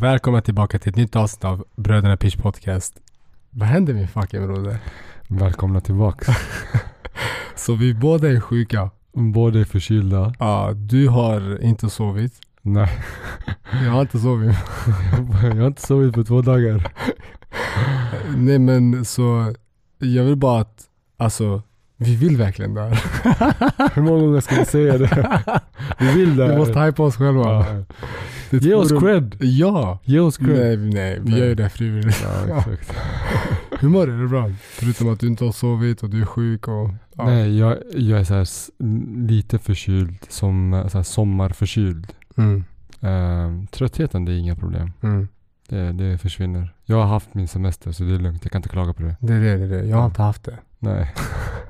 Välkomna tillbaka till ett nytt avsnitt av Bröderna Pitch Podcast. Vad händer min fucking broder? Välkomna tillbaks. Så vi båda är sjuka. Båda är förkylda. Ja, du har inte sovit. Nej, Jag har inte sovit. jag har inte sovit på två dagar. Nej men så, jag vill bara att, alltså, vi vill verkligen det här. Hur många gånger ska vi säga det? Vi vill det. Vi måste hypa oss själva. Ja. Ge oss cred. Ja! Ge oss cred. Nej, nej, vi Nej. gör ju det frivilligt. Ja, exakt. Hur mår du? Är det bra? Förutom att du inte har sovit och du är sjuk och... Ja. Nej, jag, jag är så här lite förkyld. Som så här sommarförkyld. Mm, Um, tröttheten, det är inga problem. mm. Det, det försvinner. Jag har haft min semester så det är lugnt. Jag kan inte klaga på det. Det är det, det är det. Jag har inte haft det. Nej.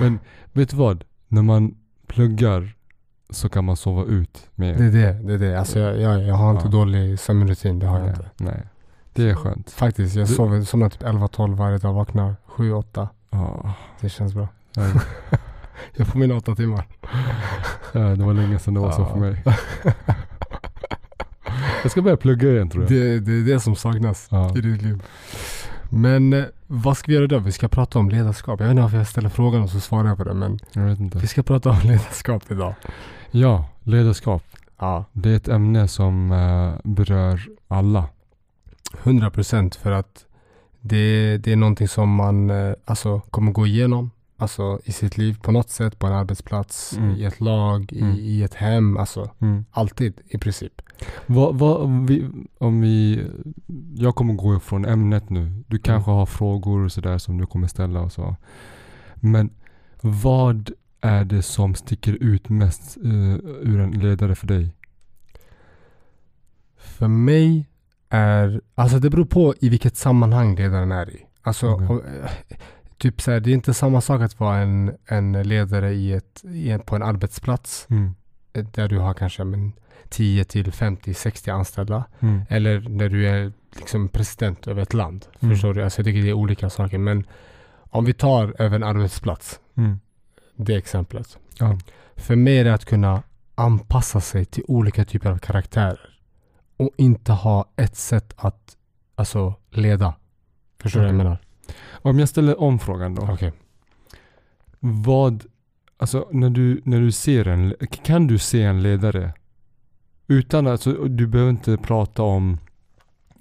Men vet du vad? När man pluggar så kan man sova ut mer. Det är det, det är det. Alltså jag, jag, jag har inte Ja. dålig sömnrutin, det har jag nej, inte. nej. Det är skönt. Faktiskt, jag Du- sover, somnar typ 11-12 varje dag, vaknar 7-8. Ja, Det känns bra. ja, Jag får mina 8 timmar. ja, det var länge sedan det var så för mig. Jag ska börja plugga igen tror jag. Det, det är det som saknas i ditt liv. Men eh, vad ska vi göra idag? Vi ska prata om ledarskap. Jag vet inte varför jag ställer frågan och så svarar jag på den. Men Jag vet inte. vi ska prata om ledarskap idag. Ja, ledarskap. Ja. Det är ett ämne som eh, berör alla. 100% för att det, det är någonting som man eh, alltså, kommer gå igenom alltså, i sitt liv på något sätt, på en arbetsplats, Mm. i ett lag, Mm. i, i ett hem. Alltså Mm. alltid i princip. Vad, vad, om, vi, om vi... Jag kommer gå ifrån ämnet nu. Du kanske har frågor och sådär som du kommer ställa och så. Men vad är det som sticker ut mest eh, ur en ledare för dig? För mig är, alltså det beror på i vilket sammanhang ledaren är i. Alltså, Okej. om, eh, typ så här, det är inte samma sak att vara en, en ledare i ett, i en, på en arbetsplats Mm. eh, där du har kanske men, 10 till 50, 60 anställda. Mm. Eller när du är liksom president över ett land. Mm. Förstår du? Alltså jag tycker det är olika saker. Men om vi tar över en arbetsplats, Mm. det exemplet. Ja. För mig är det att kunna anpassa sig till olika typer av karaktärer. Och inte ha ett sätt att alltså, leda. Förstår du vad jag menar? Om jag ställer om frågan då. Okej. Vad, alltså när du, när du ser en, kan du se en ledare utan, alltså du behöver inte prata om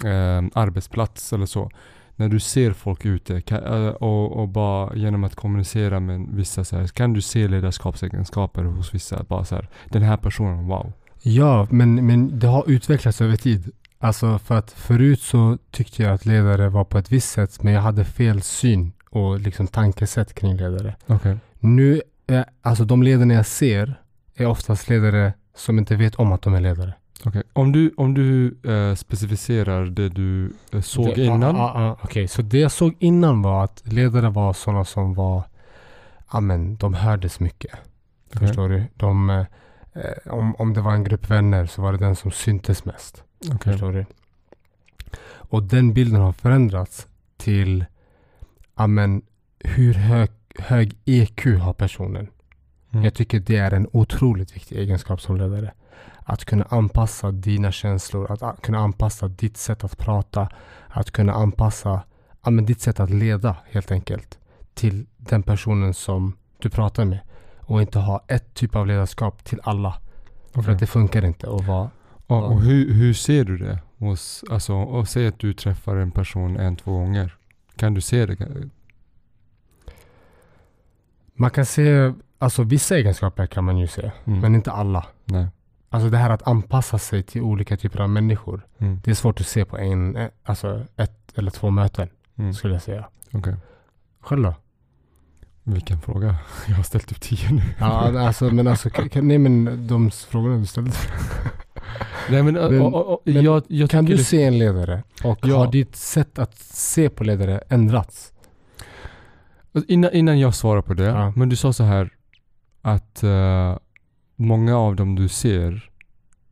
eh, arbetsplats eller så. När du ser folk ute kan, eh, och, och bara genom att kommunicera med vissa så här, kan du se ledarskapsegenskaper hos vissa. Bara så här, den här personen, wow. Ja, men, men det har utvecklats över tid. Alltså för att förut så tyckte jag att ledare var på ett visst sätt men jag hade fel syn och liksom tankesätt kring ledare. Okej. Nu, är, alltså de ledarna jag ser är oftast ledare som inte vet om att de är ledare. Okej. Om du, om du eh, specificerar det du eh, såg Det- innan. Ja, ja, ja. Okej, så det jag såg innan var att ledare var sådana som var, ja men de hördes mycket. Okej. Förstår du? De, eh, om, om det var en grupp vänner så var det den som syntes mest. Okej. Förstår du? Och den bilden har förändrats till, ja men hur hög, hög EQ har personen? Mm. Jag tycker det är en otroligt viktig egenskap som ledare. Att kunna anpassa dina känslor, att kunna anpassa ditt sätt att prata, att kunna anpassa ja, men ditt sätt att leda helt enkelt till den personen som du pratar med. Och inte ha ett typ av ledarskap till alla. För Okej. att det funkar inte att vara... Ja, och hur, hur ser du det? Hos, alltså, och säg att du träffar en person en, två gånger. Kan du se det? Man kan se, alltså vissa egenskaper kan man ju se, Mm. men inte alla. Nej. Alltså det här att anpassa sig till olika typer av människor. Mm. Det är svårt att se på en, eh, alltså ett eller två möten Mm. skulle jag säga. Okej. Själv då? Vilken fråga. Jag har ställt typ tio nu. Ja, men alltså, men alltså, kan, nej men de frågorna du ställde. Nej men, Men- och, och, men jag, jag Kan du det- se en ledare och Ja. har ditt sätt att se på ledare ändrats? Innan, innan jag svarar på det. Ja. Men du sa så här att eh, många av dem du ser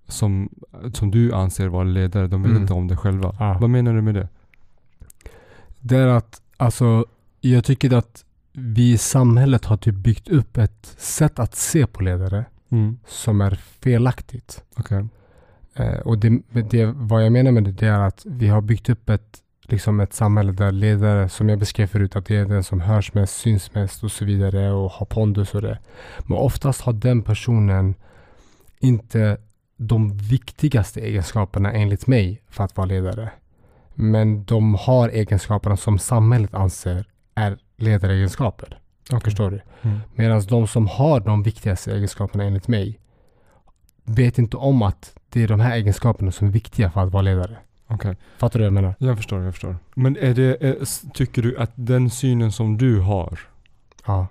som, som du anser vara ledare, de vet Mm. inte om det själva. Ja. Vad menar du med det? Det är att, alltså, jag tycker att vi i samhället har typ byggt upp ett sätt att se på ledare Mm. som är felaktigt. Okej. Eh, och det, det, vad jag menar med det, det är att vi har byggt upp ett, liksom ett samhälle där ledare, som jag beskrev förut, att det är den som hörs mest, syns mest och så vidare och har pondus och det. Men oftast har den personen inte de viktigaste egenskaperna enligt mig för att vara ledare. Men de har egenskaperna som samhället anser är ledaregenskaper. Okay. Förstår du? Mm. Medan de som har de viktigaste egenskaperna enligt mig vet inte om att det är de här egenskaperna som är viktiga för att vara ledare. Okej. Fattar du vad jag menar? Jag förstår, jag förstår. Men är det, är, tycker du att den synen som du har, Ja.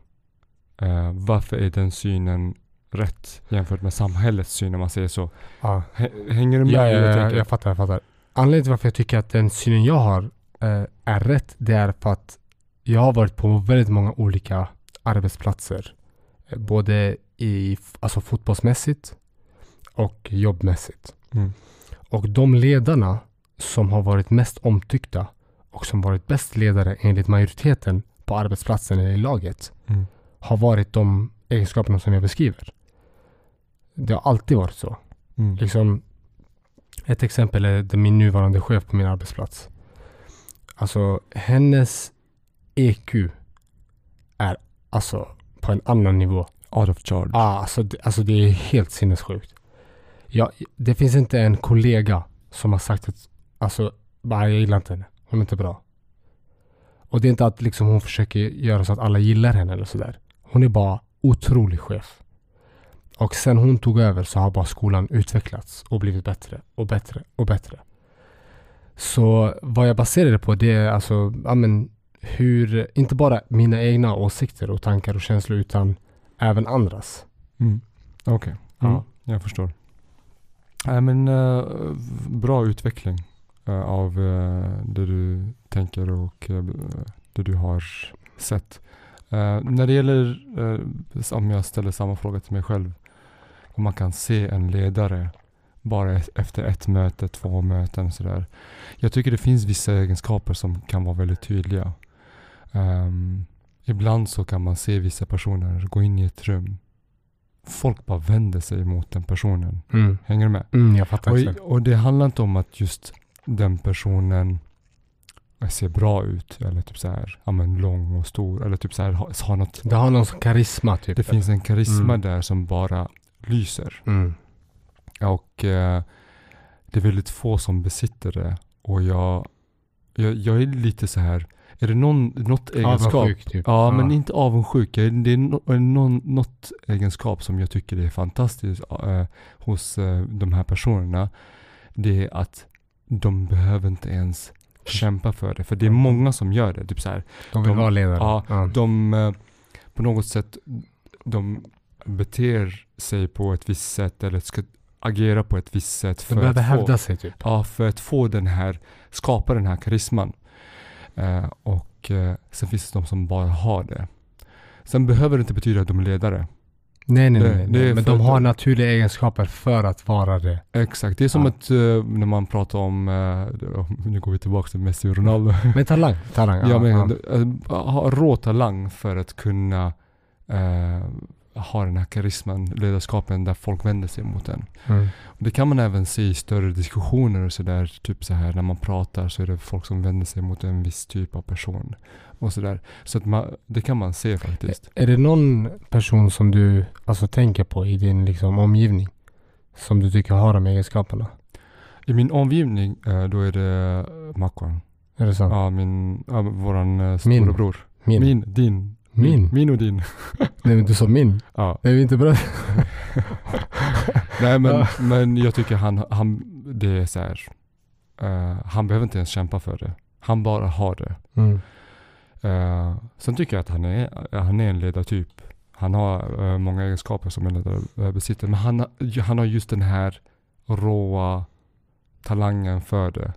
eh, varför är den synen rätt jämfört med samhällets syn om man säger så? ja. Hä- Hänger du med? Ja, ja, jag ja, tänker? jag fattar, jag fattar. Anledningen till varför jag tycker att den synen jag har eh, är rätt, det är för att jag har varit på väldigt många olika arbetsplatser. Eh, Både i, alltså fotbollsmässigt och jobbmässigt. Mm. Och de ledarna som har varit mest omtyckta och som varit bäst ledare enligt majoriteten på arbetsplatsen eller i laget Mm. har varit de egenskaperna som jag beskriver. Det har alltid varit så. Mm. Liksom, ett exempel är min nuvarande chef på min arbetsplats. Alltså hennes EQ är alltså på en annan nivå. Out of charge. Ah, alltså, det, alltså det är helt sinnessjukt. Ja, det finns inte en kollega som har sagt att alltså, bara, jag gillar inte henne. Hon är inte bra. Och det är inte att liksom, hon försöker göra så att alla gillar henne eller sådär. Hon är bara otrolig chef. Och sen hon tog över så har bara skolan utvecklats och blivit bättre och bättre och bättre. Så vad jag baserar det på det är alltså, ja men hur, inte bara mina egna åsikter och tankar och känslor utan även andras. Mm. Okej. Mm. Ja. Jag förstår. Nej men eh, bra utveckling eh, av eh, det du tänker och det du har sett. När det gäller, uh, om jag ställer samma fråga till mig själv, om man kan se en ledare bara e- efter ett möte, två möten sådär. Jag tycker det finns vissa egenskaper som kan vara väldigt tydliga. Ehm, ibland så kan man se vissa personer gå in i ett rum. Folk bara vänder sig mot den personen. Mm. Hänger du med? Mm, jag fattar Och, och det handlar inte om att just den personen ser bra ut eller typ så här, ja men lång och stor eller typ så här har, har något. Det har någon karisma typ. Det finns en karisma Mm. där som bara lyser. Mm. Och eh, det är väldigt få som besitter det. Och jag, jag, jag är lite så här, är det någon, något egenskap? Avundsjuk typ. Ja, men inte avundsjuk. Det är no, någon, något egenskap som jag tycker är fantastiskt eh, hos eh, de här personerna. Det är att de behöver inte ens kämpa för det. För det är många som gör det. Typ så här, De vill de- vara ledare. ja, de eh, på något sätt de beter sig på ett visst sätt eller ska agera på ett visst sätt De för behöver att få, hävda sig typ. Ja, för att få den här, skapa den här karisman. Eh, och eh, sen finns det de som bara har det. Sen behöver det inte betyda att de är ledare. Nej, nej, nej. nej. Men de har naturliga egenskaper för att vara det. Exakt, det är som Ja. att eh, när man pratar om, eh, nu går vi tillbaka till Messi och Ronaldo. Men talang. talang Ja, men ja. eh, ha rå talang för att kunna eh, ha den här karisman, ledarskapen där folk vänder sig mot en. Mm. Och det kan man även se i större diskussioner och sådär. Typ så här när man pratar så är det folk som vänder sig mot en viss typ av person. Och sådär. Så att man, det kan man se faktiskt. Är det någon person som du alltså, tänker på i din liksom, omgivning? Som du tycker har de egenskaperna? I min omgivning eh, då är det Makwan. Är det sant? Ja, min, ja, våran eh, storebror. Min? Min, din. Min? Min och din. Nej, men du sa min. Ja. Är vi inte bra? Nej men, Ja. men jag tycker han, han det är så här. eh, han behöver inte ens kämpa för det. Han bara har det. Mm. Uh, sen tycker jag att han är, han är en ledartyp. Han har eh, många egenskaper som en ledare besitter. Men han, han har just den här råa talangen för det.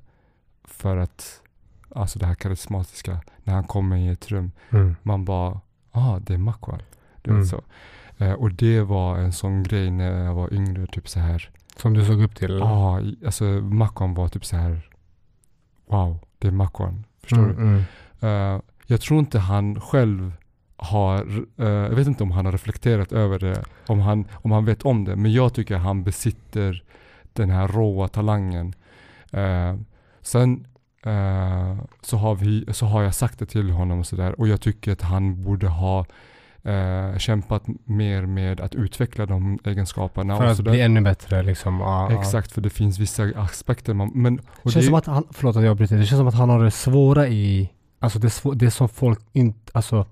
För att, alltså det här karismatiska. När han kommer i ett rum. Mm. Man bara, ah det är Makwan. Du Mm. så. Eh, och det var en sån grej när jag var yngre. Typ så här. Som du såg upp till? Ja, i- alltså Makwan var typ så här. Wow, det är Makwan. Förstår Mm, du? mm. Eh, jag tror inte han själv har, eh, jag vet inte om han har reflekterat över det, om han, om han vet om det, men jag tycker han besitter den här råa talangen. Eh, sen eh, så, har vi, så har jag sagt det till honom och sådär och jag tycker att han borde ha eh, kämpat mer med att utveckla de egenskaperna. För och att bli ännu bättre liksom. Ja. Exakt, för det finns vissa aspekter man... Men, Det känns det, som att han, förlåt att jag avbryter, det känns som att han har det svåra i, alltså det, svå, det som folk inte, alltså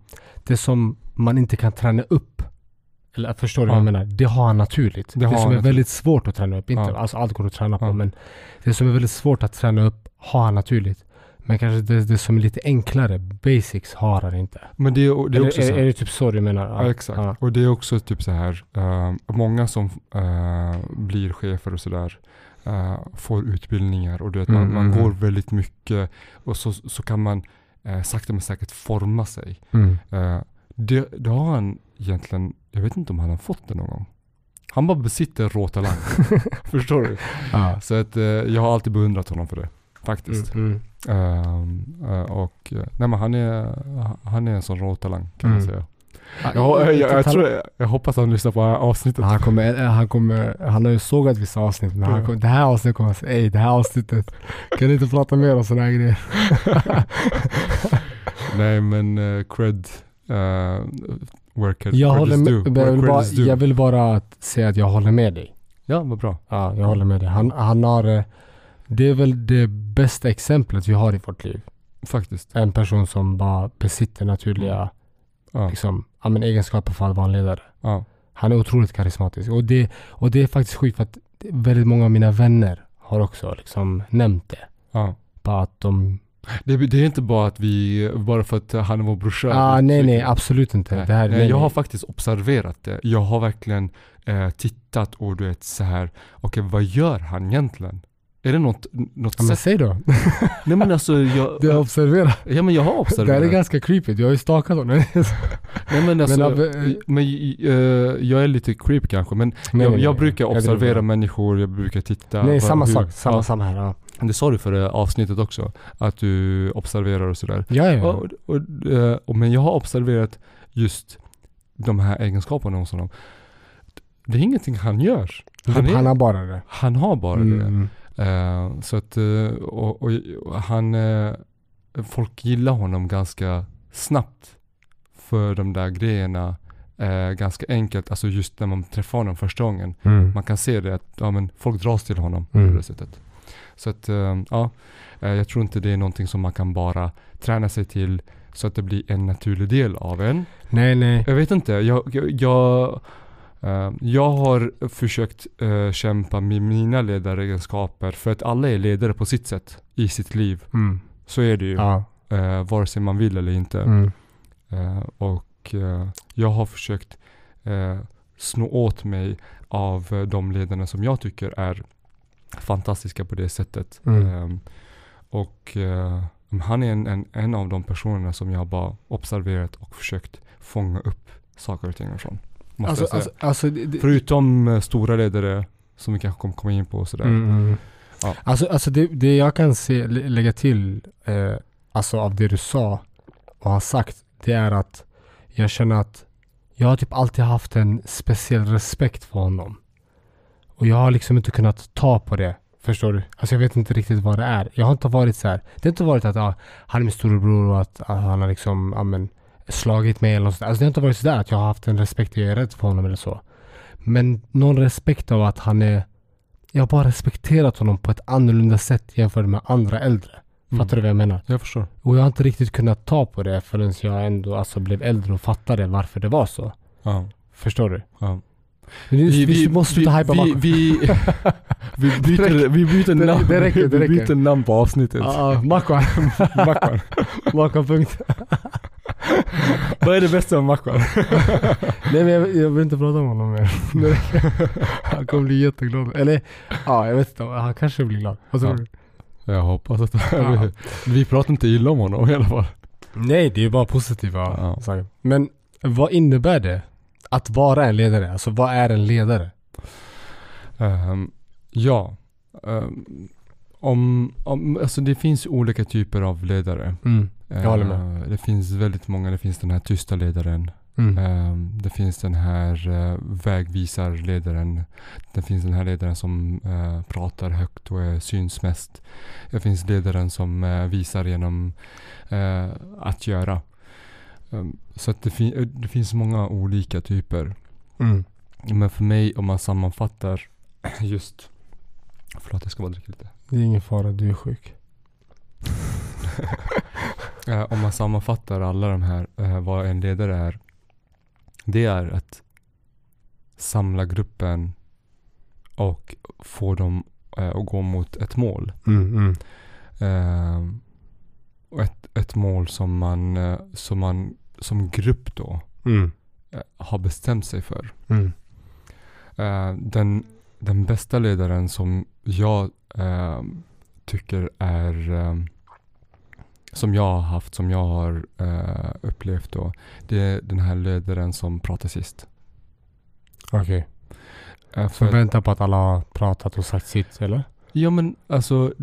det som man inte kan träna upp. Eller förstår du vad Ja. jag menar? Det har han naturligt. Det Det, har som är naturligt. väldigt svårt att träna upp, inte, Ja. alltså allt går att träna på Ja. men det som är väldigt svårt att träna upp har han naturligt. Men kanske det, det som är lite enklare, basics, har han inte. men det, är- det är också är, är här, det typ så du menar? Ja, exakt. Ja. Och det är också typ så här, eh, många som eh, blir chefer och sådär eh, får utbildningar och du vet, man, Mm, man mm, går mm. väldigt mycket och så, så kan man eh, sakta men säkert forma sig. Mm. Eh, det, det har han egentligen, jag vet inte om han har fått det någon gång. Han bara besitter rå talang. Förstår du? Ja. Så att jag har alltid beundrat honom för det. Faktiskt. Mm, mm. Ehm, eh, och eh, nej men han är, han är en sån rå talang kan man Mm. säga. Ja, Jag, jag, jag, tror, jag hoppas han lyssnar på det här avsnittet. Han kommer, han kommer, han har ju sågat vissa avsnitt men han kommer, det här avsnittet kommer han säga, ey det här avsnittet, kan du inte prata mer om sådana här grejer? Nej men uh, cred, uh, where cred, Jag cred håller is med, Where jag vill, bara, jag vill bara att säga att jag håller med dig. Ja, vad bra. Ja, jag håller med dig. Han, han har, eh, det är väl det bästa exemplet vi har i vårt liv. Faktiskt. En person som bara besitter naturliga Ja, liksom, ja, men egenskaper för att vara en ledare. ja, Han är otroligt karismatisk. Och det, och det är faktiskt sjukt för att väldigt många av mina vänner har också liksom nämnt det. ja. Bara att de Det, det är inte bara att vi, bara för att han är vår brorsa. Ah, nej, nej, absolut inte. Nej. Det här, nej, nej, jag har faktiskt observerat det. Jag har verkligen eh, tittat och du vet så här. okej vad gör han egentligen? Är det något, något Ja, men sätt? säg då. Nej men alltså jag, Du har observerat. ja men jag har Det observerat. här är ganska creepy. Du har ju stakat honom. Nej men alltså, Men men, av- eh, jag är lite creep kanske men Nej, jag, nej, jag nej. brukar det observera människor, jag brukar titta. Nej, samma hur- sak. Samma, ja, samma här. Ja, Det sa du för det avsnittet också, att du observerar och sådär. ja. ja. Och, och, eh, och, men jag har observerat just de här egenskaperna hos honom. Det är ingenting han gör. Han, Han, är, han har bara det. han har bara Mm, det. Mm. Eh, så att, eh, och, och, och han, eh, folk gillar honom ganska snabbt för de där grejerna. Ganska enkelt, alltså just när man träffar honom första gången. Mm. Man kan se det att ja, men folk dras till honom Mm. på det sättet. Så att ja, jag tror inte det är någonting som man kan bara träna sig till så att det blir en naturlig del av en. Nej, nej. Jag vet inte, jag, jag, jag, jag har försökt eh, kämpa med mina ledaregenskaper för att alla är ledare på sitt sätt i sitt liv. Mm. Så är det ju, Ja. eh, vare sig man vill eller inte. Mm. Eh, och eh, jag har försökt eh, sno åt mig av eh, de ledarna som jag tycker är fantastiska på det sättet. Mm. Eh, och eh, han är en, en, en av de personerna som jag bara observerat och försökt fånga upp saker och ting ifrån. Måste Alltså, jag säga. alltså, alltså, det, Förutom eh, stora ledare som vi kanske kommer komma in på och sådär. Mm, mm. Ja. Alltså, alltså det, det jag kan se, lä- lägga till eh, alltså av det du sa och har sagt, det är att jag känner att jag har typ alltid haft en speciell respekt för honom. Och jag har liksom inte kunnat ta på det. Förstår du? Alltså jag vet inte riktigt vad det är. Jag har inte varit så här. Det har inte varit att ah, han är min storebror och att ah, han har liksom ah, men, slagit mig eller något sånt. Alltså det har inte varit sådär att jag har haft en respekt och jag är rädd för honom eller så. Men någon respekt av att han är jag har bara respekterat honom på ett annorlunda sätt jämfört med andra äldre. Mm. Fattar du vad jag menar? Jag förstår. Och jag har inte riktigt kunnat ta på det förrän jag ändå alltså blev äldre och fattade varför det var så. Ja. Förstår du? Ja. Men nu, vi, vi, måste sluta hypa vi, vi, vi, byter, vi byter namn. det räcker, det vi räcker. byter namn på avsnittet. Macron. Macron. Macron punkt. Vad är det bästa med Macron? Nej men jag, jag vill inte prata om honom mer. Han kommer bli jätteglad. Eller ja, jag vet inte. Han kanske blir glad. Vad tror Ja. du? Jag hoppas att Ja. vi pratar inte illa om honom i alla fall. Nej, det är bara positiva Ja. saker. Men vad innebär det att vara en ledare? Alltså vad är en ledare? Ehm, ja. Ehm, om, om, alltså det finns olika typer av ledare. Mm. Jag håller med. Eh, Det finns väldigt många. Det finns den här tysta ledaren. Mm. Ehm, det finns den här uh, vägvisarledaren. Det finns den här ledaren som eh, pratar högt och syns mest. Det finns ledaren som eh, visar genom eh, att göra. Um, så att det, fin- det finns många olika typer. Mm. Men för mig om man sammanfattar just... Förlåt jag ska bara dricka lite. Det är ingen fara, du är sjuk. Eh, om man sammanfattar alla de här, eh, vad en ledare är. Det är att samla gruppen och få dem eh, att gå mot ett mål. Mm, mm. Eh, och ett, ett mål som man, som man som grupp då Mm. har bestämt sig för. Mm. Den, den bästa ledaren som jag eh, tycker är eh, som jag har haft, som jag har eh, upplevt då. Det är den här ledaren som pratar sist. Okej. Eh, Så för, vänta på att alla har pratat och sagt sitt, eller? ja men alltså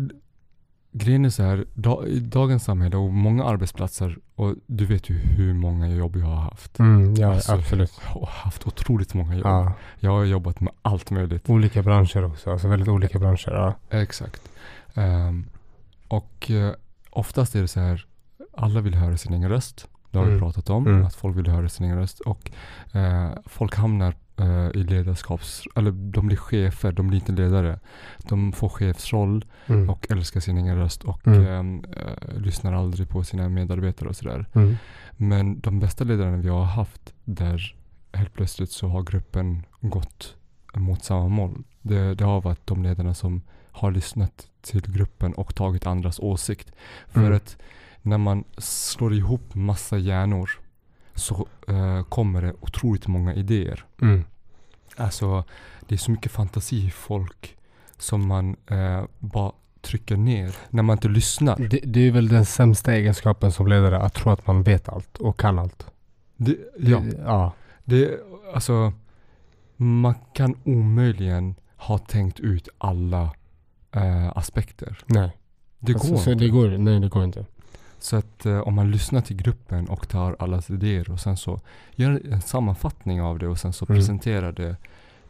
grejen är så här. Da, I dagens samhälle och många arbetsplatser och du vet ju hur många jobb jag har haft. Mm, ja, Alltså, absolut. Jag har haft otroligt många jobb. Ja. Jag har jobbat med allt möjligt. Olika branscher också. Alltså väldigt olika branscher. Ja. Exakt. Ehm, och uh, oftast är det så här, alla vill höra sin egen röst. Det har vi Mm. pratat om, Mm. att folk vill höra sin egen röst. Och eh, folk hamnar eh, i ledarskaps... Eller de blir chefer, de blir inte ledare. De får chefsroll Mm. och älskar sin egen röst och Mm. ehm, eh, lyssnar aldrig på sina medarbetare och sådär. Mm. Men de bästa ledarna vi har haft där helt plötsligt så har gruppen gått mot samma mål. Det, det har varit de ledarna som har lyssnat till gruppen och tagit andras åsikt. För Mm. att när man slår ihop massa hjärnor så eh, kommer det otroligt många idéer. Mm. Alltså det är så mycket fantasi i folk som man eh, bara trycker ner när man inte lyssnar. Det, det är väl den sämsta egenskapen som ledare, att tro att man vet allt och kan allt. Det, ja. Det, ja. Det, alltså, man kan omöjligen ha tänkt ut alla eh, aspekter. Nej. Det alltså, går så inte. det går Nej, det går inte. Så att eh, om man lyssnar till gruppen och tar allas idéer och sen så gör en sammanfattning av det och sen så Mm. presenterar det.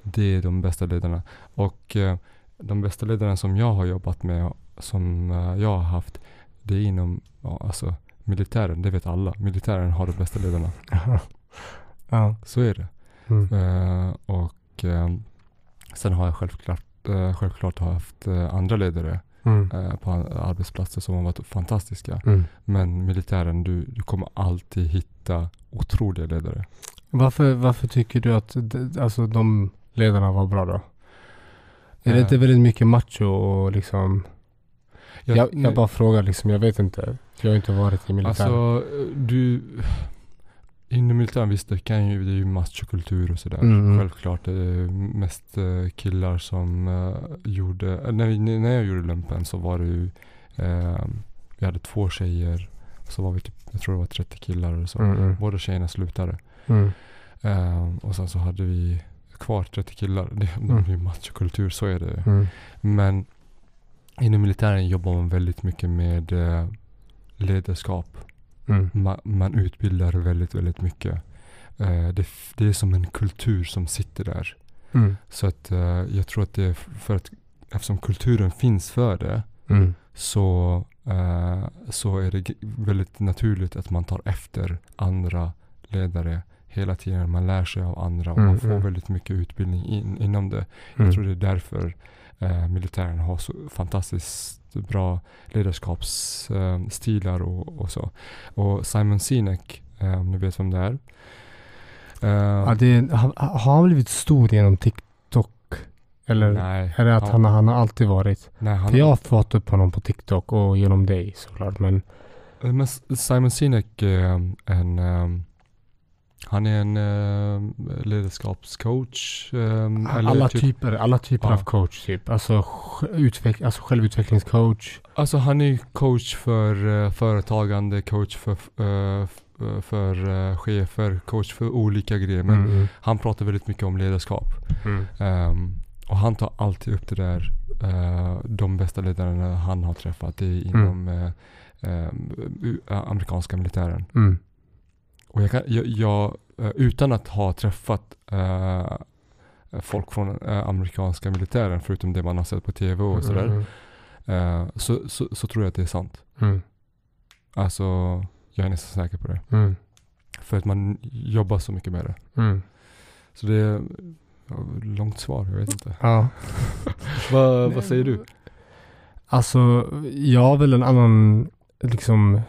Det är de bästa ledarna. Och eh, de bästa ledarna som jag har jobbat med, som eh, jag har haft, det är inom ja, alltså, militären. Det vet alla. Militären har de bästa ledarna. ja. Så är det. Mm. Eh, och eh, sen har jag självklart, eh, självklart haft eh, andra ledare Mm. eh, på arbetsplatser som har varit fantastiska. Mm. Men militären, du, du kommer alltid hitta otroliga ledare. Varför, varför tycker du att alltså, de ledarna var bra då? Är det Eh. inte väldigt mycket macho och liksom? Jag, jag, nej, bara frågar liksom, jag vet inte. Jag har inte varit i militären. Alltså, eh, du... Inom militären, visst det kan ju, det är ju machokultur och sådär. Mm. Självklart. Det är mest eh, killar som eh, gjorde, eh, när, när jag gjorde lumpen så var det ju, eh, vi hade två tjejer. Så var vi typ, jag tror det var 30 killar eller så. mm, mm, Båda tjejerna slutade. mm. Eh, och sen så hade vi kvar 30 killar. Det, Mm. det är ju machokultur, så är det. Mm. Men inom militären jobbar man väldigt mycket med eh, ledarskap. Mm. Ma, man utbildar väldigt, väldigt mycket. Eh, det, det är som en kultur som sitter där. Mm. Så att eh, jag tror att det är för att eftersom kulturen finns för det Mm. så, eh, så är det väldigt naturligt att man tar efter andra ledare hela tiden. Man lär sig av andra och Mm, man får mm. väldigt mycket utbildning in, inom det. Mm. Jag tror det är därför militären har så fantastiskt bra ledarskapsstilar och, och så. Och Simon Sinek, eh, om ni vet vem det är. Eh, Ja, det är, har, har han blivit stor genom TikTok? Eller nej, är det att han, han har alltid varit? nej, han, För jag har fått upp honom på TikTok och genom dig såklart. Men Eh, Men Simon Sinek är en ehm, han är en ehm, ledarskapscoach. eller alla typ, typer, alla typer Ja. av coach typ. Alltså, utveck, alltså självutvecklingscoach. Alltså han är coach för eh, företagande, coach för, eh, eh, för eh, chefer, coach för olika grejer. Men Mm, mm, han pratar väldigt mycket om ledarskap. mm. Ehm, och han tar alltid upp det där, eh, de bästa ledarna han har träffat är inom eh, ehm, u- amerikanska militären. Mm. Och jag, kan, jag, jag eh, utan att ha träffat eh, folk från eh, amerikanska militären, förutom det man har sett på tv och sådär, Mm, eh, så, så, så tror jag att det är sant. mm, Alltså, jag är nästan säker på det. mm, För att man jobbar så mycket med det. mm. Så det är långt svar, jag vet inte. Ja. vad, vad säger du? Alltså, jag har väl en annan, liksom,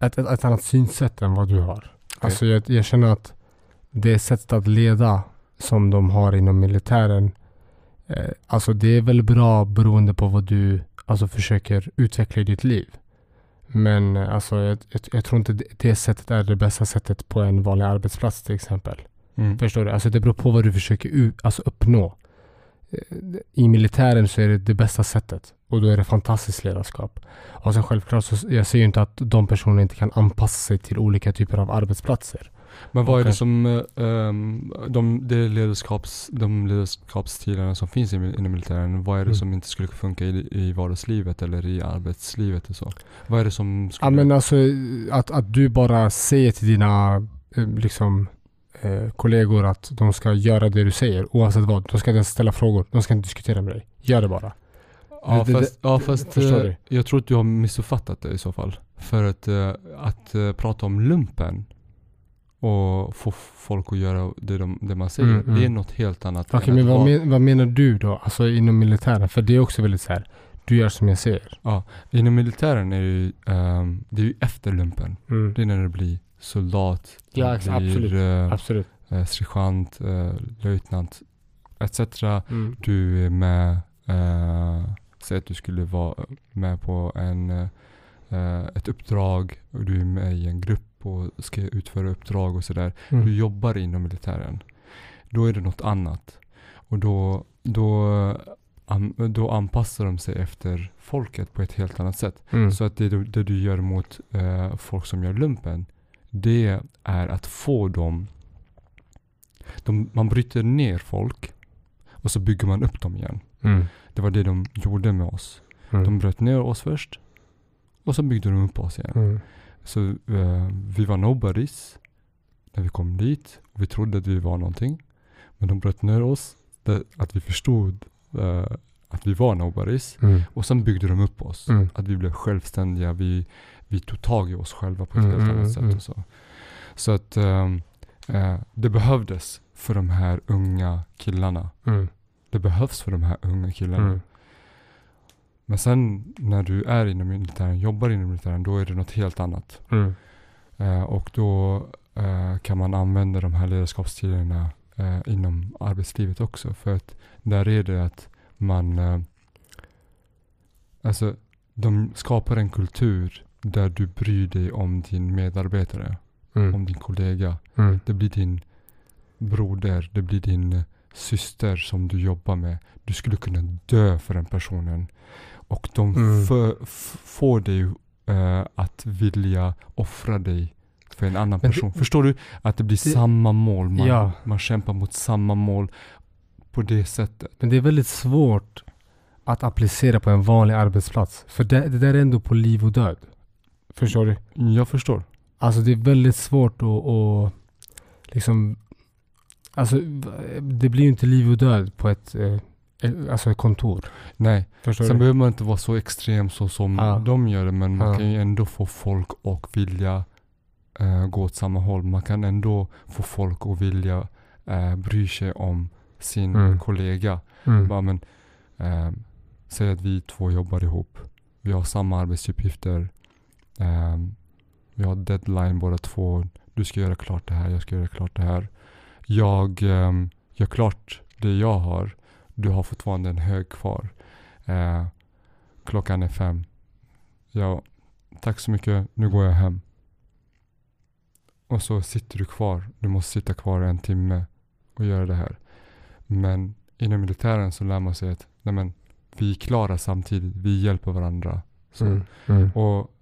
ett, ett, ett annat synsätt än vad du har. Alltså jag, jag känner att det sättet att leda som de har inom militären, eh, alltså det är väl bra beroende på vad du alltså, försöker utveckla i ditt liv. Men eh, alltså, jag, jag, jag tror inte det, det sättet är det bästa sättet på en vanlig arbetsplats till exempel. Mm. Förstår du? Alltså det beror på vad du försöker alltså uppnå. I militären så är det det bästa sättet. Och då är det fantastiskt ledarskap. Och sen självklart så jag ser ju inte att de personerna inte kan anpassa sig till olika typer av arbetsplatser. Men vad är det som, ehm, de, det ledarskaps, de ledarskapsstilarna som finns i, inom militären, vad är det Mm. som inte skulle funka i, i vardagslivet eller i arbetslivet och så? Vad är det som skulle... Ja men alltså att, att du bara säger till dina eh, liksom eh, kollegor att de ska göra det du säger oavsett vad. De ska inte ens ställa frågor. De ska inte diskutera med dig. Gör det bara. ja, det- fast, ja fast eh, jag tror att du har missuppfattat det i så fall. För att, eh, att prata om lumpen och få folk att göra det, de, det man säger, Mm, mm. det är något helt annat. Okej men vad, men, vad menar du då? Alltså inom militären? För det är också väldigt så här. Du gör som jag säger. Inom militären är det ju, ehm, det är ju efter lumpen. Mm. Det är när du blir soldat, Ja, du blir absolut. eh, Absolut. eh, sergeant, eh, löjtnant etc. Mm. Du är med, eh, säg att du skulle vara med på en, eh, eh, ett uppdrag och du är med i en grupp och ska utföra uppdrag och sådär. Du Mm. jobbar inom militären. Då är det något annat. Och då, då, då anpassar de sig efter folket på ett helt annat sätt. Mm. Så att det, du- det du gör mot eh, folk som gör lumpen, det är att få dem... De, man bryter ner folk och så bygger man upp dem igen. Mm. Det var det de gjorde med oss. Mm. De bröt ner oss först och så byggde de upp oss igen. Mm. Så eh, vi var nobodies när vi kom dit och vi trodde att vi var någonting. Men de bröt ner oss, det, att vi förstod eh, att vi var nobodies. Mm. Och sen byggde de upp oss. Mm. Att vi blev självständiga. Vi, vi tog tag i oss själva på ett Mm, helt mm, annat sätt. mm. Och så. så att eh, det behövdes för de här unga killarna. Mm. Det behövs för de här unga killarna. Mm. Men sen när du är inom militären, jobbar inom militären, då är det något helt annat. Mm. Eh, och då eh, kan man använda de här ledarskapsstilarna eh, inom arbetslivet också. För att där är det att man... Eh, alltså, de skapar en kultur där du bryr dig om din medarbetare, Mm. om din kollega. Mm. Det blir din broder, det blir din eh, syster som du jobbar med. Du skulle kunna dö för den personen. Och de Mm. för, får dig eh, att vilja offra dig för en annan Men det- person. Förstår du? Att det blir det- samma mål. Man, Ja. man kämpar mot samma mål på det sättet. Men det är väldigt svårt att applicera på en vanlig arbetsplats. För det, det där är ändå på liv och död. Förstår du? Jag förstår. Alltså det är väldigt svårt att, att liksom Alltså det blir ju inte liv och död på ett, eh, alltså ett kontor. Nej, Förstår sen du? behöver man inte vara så extrem så som Ja. de gör det. Men man Ja. kan ju ändå få folk att vilja eh, gå åt samma håll. Man kan ändå få folk att vilja eh, bry sig om sin Mm. kollega. Mm. Bara, men, eh, säg att vi två jobbar ihop. Vi har samma arbetsuppgifter. Eh, vi har deadline båda två. Du ska göra klart det här, jag ska göra klart det här. Jag eh, gör klart det jag har. Du har fortfarande en hög kvar. Eh, klockan är fem. Ja, tack så mycket. Nu går jag hem. Och så sitter du kvar. Du måste sitta kvar en timme och göra det här. Men inom militären så lär man sig att nej men, vi är klara samtidigt. Vi hjälper varandra. Så. Mm. Mm. Och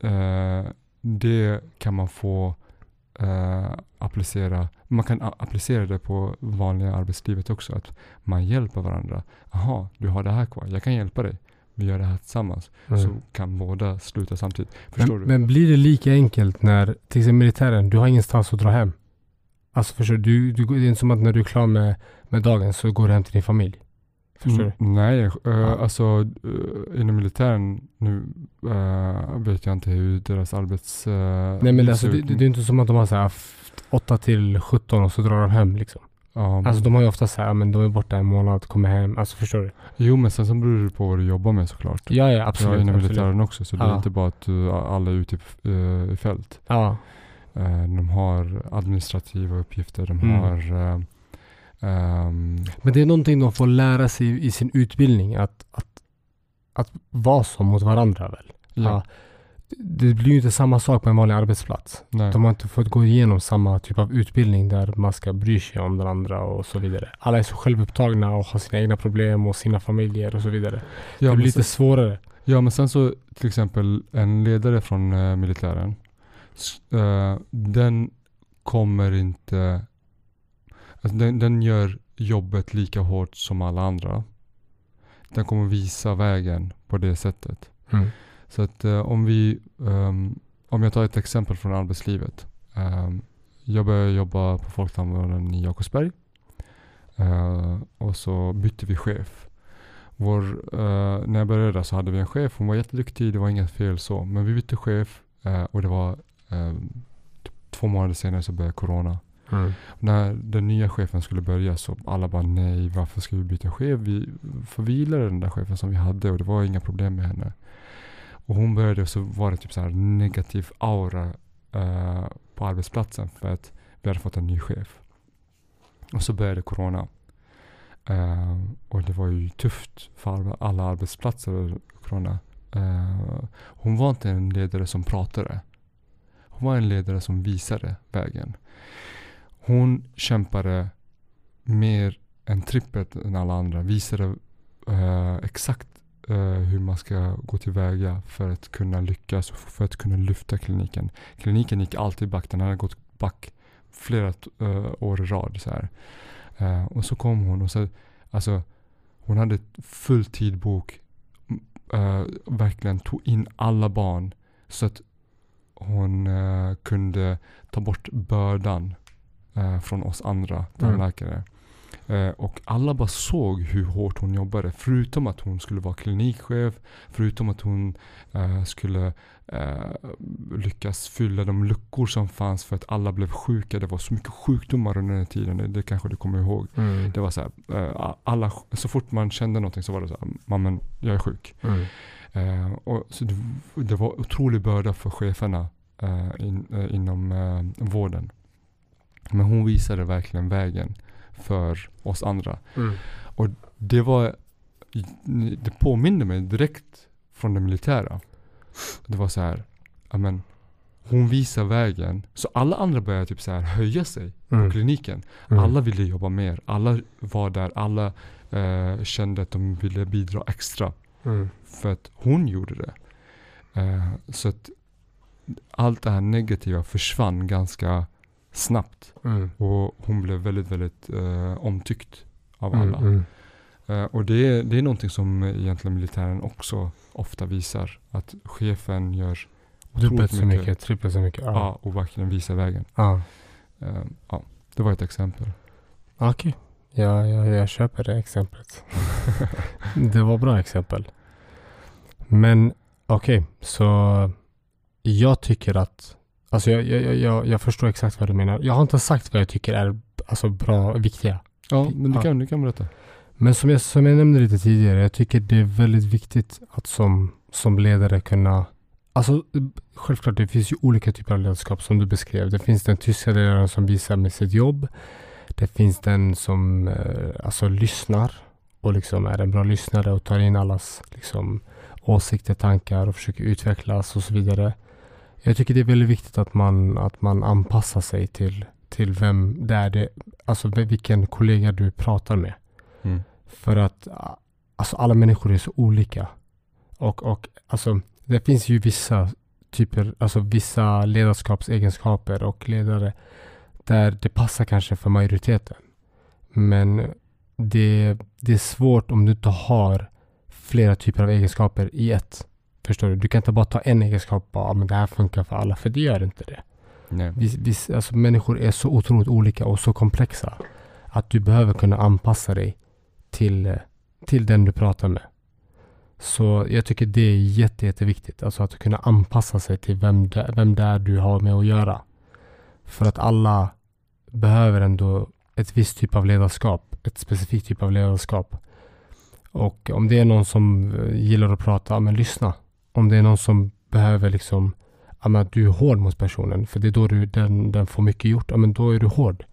eh, det kan man få eh, applicera. Man kan applicera det på vanliga arbetslivet också. Att man hjälper varandra. Jaha, du har det här kvar. Jag kan hjälpa dig. Vi gör det här tillsammans. Mm. Så kan båda sluta samtidigt. Förstår Men, du? men blir det lika enkelt när, till exempel militären, du har ingenstans att dra hem. Alltså förstår du, du, det är inte som att när du är klar med, med dagen så går du hem till din familj. Förstår du? Mm, Nej, eh, Ja. alltså eh, inom militären nu eh, vet jag inte hur deras arbets... Uh, Nej men alltså, det, det, det är inte som att de har så här f- 8 till 17 och så drar de hem liksom. ja, Alltså de har ju ofta så här, ja, men de är borta en månad, kommer hem. Alltså förstår du? Jo men sen så beror det på vad du jobbar med såklart. Ja, ja Jag absolut. är inom militären också så det är Ja. inte bara att du, alla är ute i, eh, i fält. Ja. De har administrativa uppgifter, de Mm. har ehm, Men det är någonting de får lära sig i sin utbildning. Att, att, att vara så mot varandra väl? ja, Det blir ju inte samma sak på en vanlig arbetsplats. nej. De har inte fått gå igenom samma typ av utbildning där man ska bry sig om den andra och så vidare. Alla är så självupptagna och har sina egna problem och sina familjer och så vidare. ja, det blir lite sen, svårare. ja men sen så till exempel en ledare från eh, militären. eh, den kommer inte... Alltså den, den gör jobbet lika hårt som alla andra. Den kommer visa vägen på det sättet. Mm. Så att eh, om vi, ehm, om jag tar ett exempel från arbetslivet. Ehm, jag började jobba på Folktandvården i Jakobsberg. Eh, och så bytte vi chef. Vår, eh, när jag började där så hade vi en chef, hon var jätteduktig, det var inget fel så. Men vi bytte chef och det var ehm, t- två månader senare så började corona. Mm. När den nya chefen skulle börja så alla bara nej, varför ska vi byta chef? Vi, för vi gillade den där chefen som vi hade och det var inga problem med henne. Och hon började och så var det typ så här negativ aura uh, på arbetsplatsen för att vi hade fått en ny chef. Och så började corona. Uh, och det var ju tufft för alla- arbetsplatser, corona. Uh, hon var inte en ledare som pratade. Hon var en ledare som visade vägen. Hon kämpade mer än trippelt än alla andra. Visade eh, exakt eh, hur man ska gå tillväga för att kunna lyckas och för att kunna lyfta kliniken. Kliniken gick alltid back. Den hade gått back flera eh, år i rad. Så här. Eh, och så kom hon och så, alltså, hon hade full tidbok. eh, verkligen tog in alla barn. Så att hon eh, kunde ta bort bördan eh, från oss andra tandläkare. Eh, och alla bara såg hur hårt hon jobbade. Förutom att hon skulle vara klinikchef. Förutom att hon eh, skulle eh, lyckas fylla de luckor som fanns för att alla blev sjuka. Det var så mycket sjukdomar under den tiden. Det, kanske du kommer ihåg. Mm. Det var så här, eh, alla, så fort man kände någonting så var det så här, mamma jag är sjuk. Mm. Eh, och så det, det var otrolig börda för cheferna eh, in, eh, inom vården. Men hon visade verkligen vägen för oss andra. Mm. Det var, det påminde mig direkt från det militära. Det var så här, ja men hon visar vägen. Så alla andra började typ så här höja sig på Mm. kliniken. Mm. Alla ville jobba mer. Alla var där. Alla eh, kände att de ville bidra extra. Mm. För att hon gjorde det. Eh, så att allt det här negativa försvann ganska snabbt. Mm. Och hon blev väldigt, väldigt eh, omtyckt av Mm. alla. Mm. Eh, och det är, det är någonting som egentligen militären också ofta visar. Att chefen gör Dubbelt så mycket, trippelt så mycket. Ja. Ja. och verkligen visar vägen. ja. Eh, ja, det var ett exempel. Okej. Ja, ja, jag köper det exemplet. det var bra exempel. Men okej, så jag tycker att Alltså jag, jag, jag, jag förstår exakt vad du menar. Jag har inte sagt vad jag tycker är alltså, bra, viktiga. Ja, men du kan, du kan berätta. Men som jag, som jag nämnde lite tidigare, jag tycker det är väldigt viktigt att som, som ledare kunna Alltså självklart, det finns ju olika typer av ledarskap som du beskrev. Det finns den tyska ledaren som visar med sitt jobb. Det finns den som eh, alltså lyssnar och liksom är en bra lyssnare och tar in allas liksom, åsikter, tankar och försöker utvecklas och så vidare. Jag tycker det är väldigt viktigt att man, att man anpassar sig till, till vem det är, det, alltså vilken kollega du pratar med. Mm. För att alltså, alla människor är så olika. Och, och alltså, det finns ju vissa typer, alltså vissa ledarskapsegenskaper och ledare där det passar kanske för majoriteten. Men det, det är svårt om du inte har flera typer av egenskaper i ett. Förstår du? Du kan inte bara ta en egenskap och bara, "Ja, men det här funkar för alla, för det gör inte det. Nej. Vi, vi, alltså människor är så otroligt olika och så komplexa. Att du behöver kunna anpassa dig till, eh, till den du pratar med. Så jag tycker det är jätte, jätteviktigt. Alltså att kunna anpassa sig till vem det, vem det är du har med att göra. För att alla behöver ändå ett visst typ av ledarskap. Ett specifikt typ av ledarskap. Och om det är någon som eh, gillar att prata, men lyssna. Om det är någon som behöver liksom, ja, men att du är hård mot personen. För det är då du, den, den får mycket gjort. Ja, men då är du hård.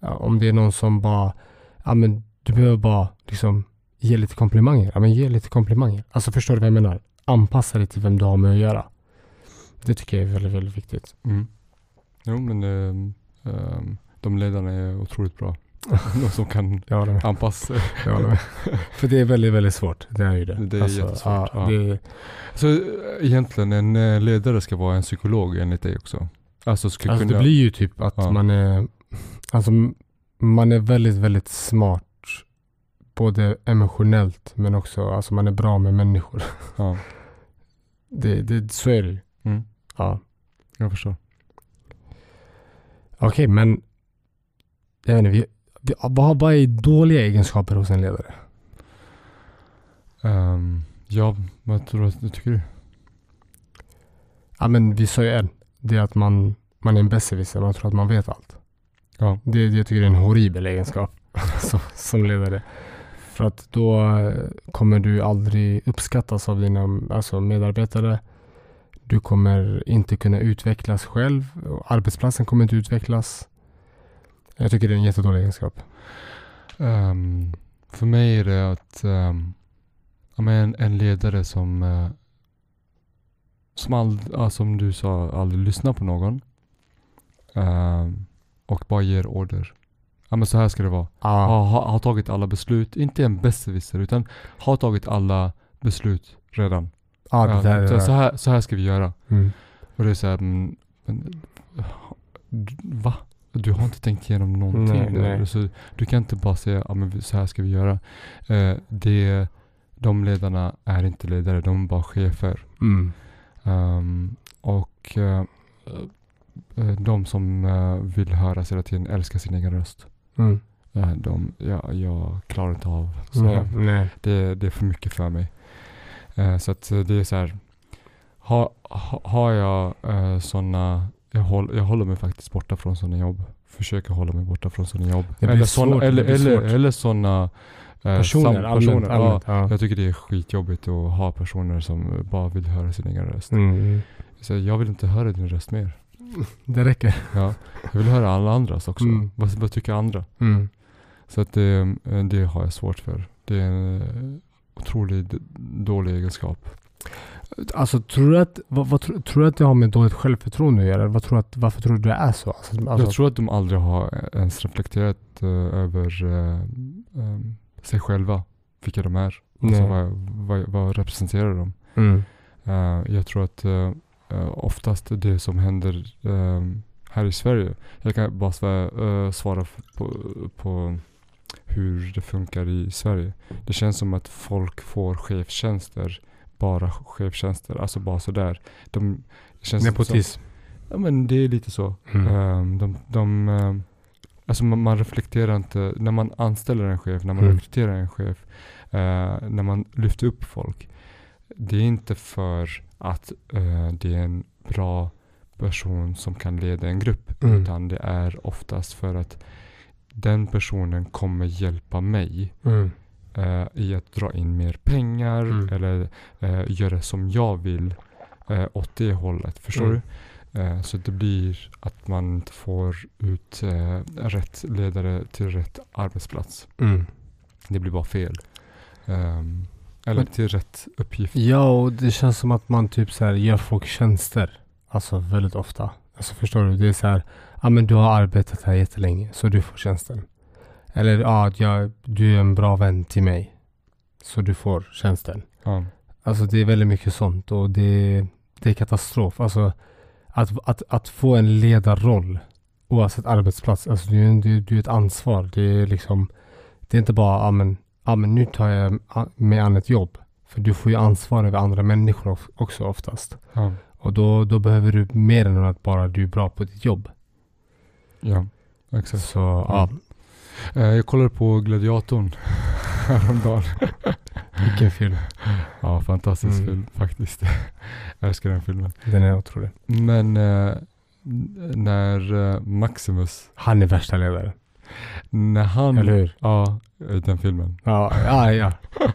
Ja, om det är någon som bara, ja men du behöver bara liksom ge lite komplimanger. Ja men ge lite komplimanger. Alltså förstår du vad jag menar? Anpassa dig till vem du har med att göra. Det tycker jag är väldigt, väldigt viktigt. Mm. Jo men ehm, ehm de ledarna är otroligt bra. de som kan Jag anpassa sig. Jag. För det är väldigt, väldigt svårt. Det är ju det. Det är jättesvårt, Ja. Det, Så eh, egentligen en eh, ledare ska vara en psykolog enligt dig också? Alltså ska alltså kunna... det blir ju typ att Ja. man är, alltså man är väldigt, väldigt smart. Både emotionellt men också, alltså man är bra med människor. Ja, Det, det, så är det ju. mm, Ja. jag förstår. Okej, men jag vet inte, vi, vad, vad är dåliga egenskaper hos en ledare? Um, ja, vad tror du, tycker du? Ja, men vi sa ju en. Det är att man, man är en besserwisser, man tror att man vet allt. Ja. Det, det jag tycker jag är en horribel egenskap som, som ledare. För att då eh, kommer du aldrig uppskattas av dina alltså medarbetare. Du kommer inte kunna utvecklas själv. Arbetsplatsen kommer inte utvecklas. Jag tycker det är en jättedålig egenskap. Ehm, för mig är det att um, en, en ledare som, eh, som, ald, ja, som du sa, aldrig lyssnar på någon. Ehm, och bara ger order. Ja men så här ska det vara. Ja, Ha, ha, har tagit alla beslut, inte en besserwisser utan har tagit alla beslut redan. ja, det där, så, så, här, så här ska vi göra. Mm. Och det är så här, men, va? Du har inte tänkt igenom någonting. Nej, där. nej. Så du kan inte bara säga, ja men så här ska vi göra. Eh, det, de ledarna är inte ledare, de är bara chefer. Mm. Ehm, och eh, de som eh, vill höras hela tiden älskar sin egen röst. Mm. Eh, de, ja, jag klarar inte av så nej. Det, det är för mycket för mig. Så att det är så här. Ha, ha, har jag uh, sådana, jag, håll, jag håller mig faktiskt borta från sådana jobb. Försöker hålla mig borta från sådana jobb. Eller det eller, eller, eller sådana eh, Personer, sam- allmänt. personer. allmänt Ja, ja. jag tycker det är skitjobbigt att ha personer som bara vill höra sin egen röst. Mm. Så jag vill inte höra din röst mer. Det räcker. Ja, jag vill höra alla andras också. Mm. Vad, vad tycker andra? Mm. Så att det, eh, det har jag svårt för. Det är en otroligt dålig egenskap. Alltså tror du att, vad, vad, tror, du att det har med dåligt självförtroende att göra? Vad tror att, varför tror du det är så? Alltså, alltså, jag tror att de aldrig har ens reflekterat eh, över eh, eh, sig själva. Vilka de är. Alltså vad, vad, vad representerar de? Mm. Eh, jag tror att oftast det som händer här i Sverige. Jag kan bara svara, eh, svara på, på hur det funkar i Sverige. Det känns som att folk får chefstjänster. Bara chefstjänster. Alltså bara sådär. De, känns som, Nepotism. ja men det är lite så. Mm. Ehm, de, de, ehm, alltså man, man reflekterar inte, när man anställer en chef, när man Mm. rekryterar en chef, eh, när man lyfter upp folk. Det är inte för att eh, det är en bra person som kan leda en grupp, Mm. utan det är oftast för att den personen kommer hjälpa mig Mm. Eh, i att dra in mer pengar Mm. eller eh, göra som jag vill eh, åt det hållet. Förstår Mm. du? Eh, så det blir att man inte får ut eh, rätt ledare till rätt arbetsplats. Mm. Det blir bara fel. Ehm, eller Men- till rätt uppgift. Ja, och det känns som att man typ så här gör folk tjänster. Alltså väldigt ofta. Alltså förstår du? Det är så här, ja men du har arbetat här jättelänge så du får tjänsten. Eller ja, jag, du är en bra vän till mig. Så du får tjänsten. Ja. Alltså det är väldigt mycket sånt och det, det är katastrof. Alltså att, att, att få en ledarroll oavsett arbetsplats. Alltså ju det, det är ett ansvar. Det är liksom Det är inte bara ja men, ja, men nu tar jag mig an ett jobb. För du får ju ansvar över andra människor också oftast. Ja. Och då, då behöver du mer än att bara du är bra på ditt jobb. Ja, exakt. Så ja, Eh, jag kollade på Gladiatorn häromdagen. vilken film. Ja, fantastisk Mm. film faktiskt. jag älskar den filmen. Den är otrolig. Men eh, när eh, Maximus, Han är värsta ledaren. när han... Eller hur? Ja, den filmen. Ja, ja, ja.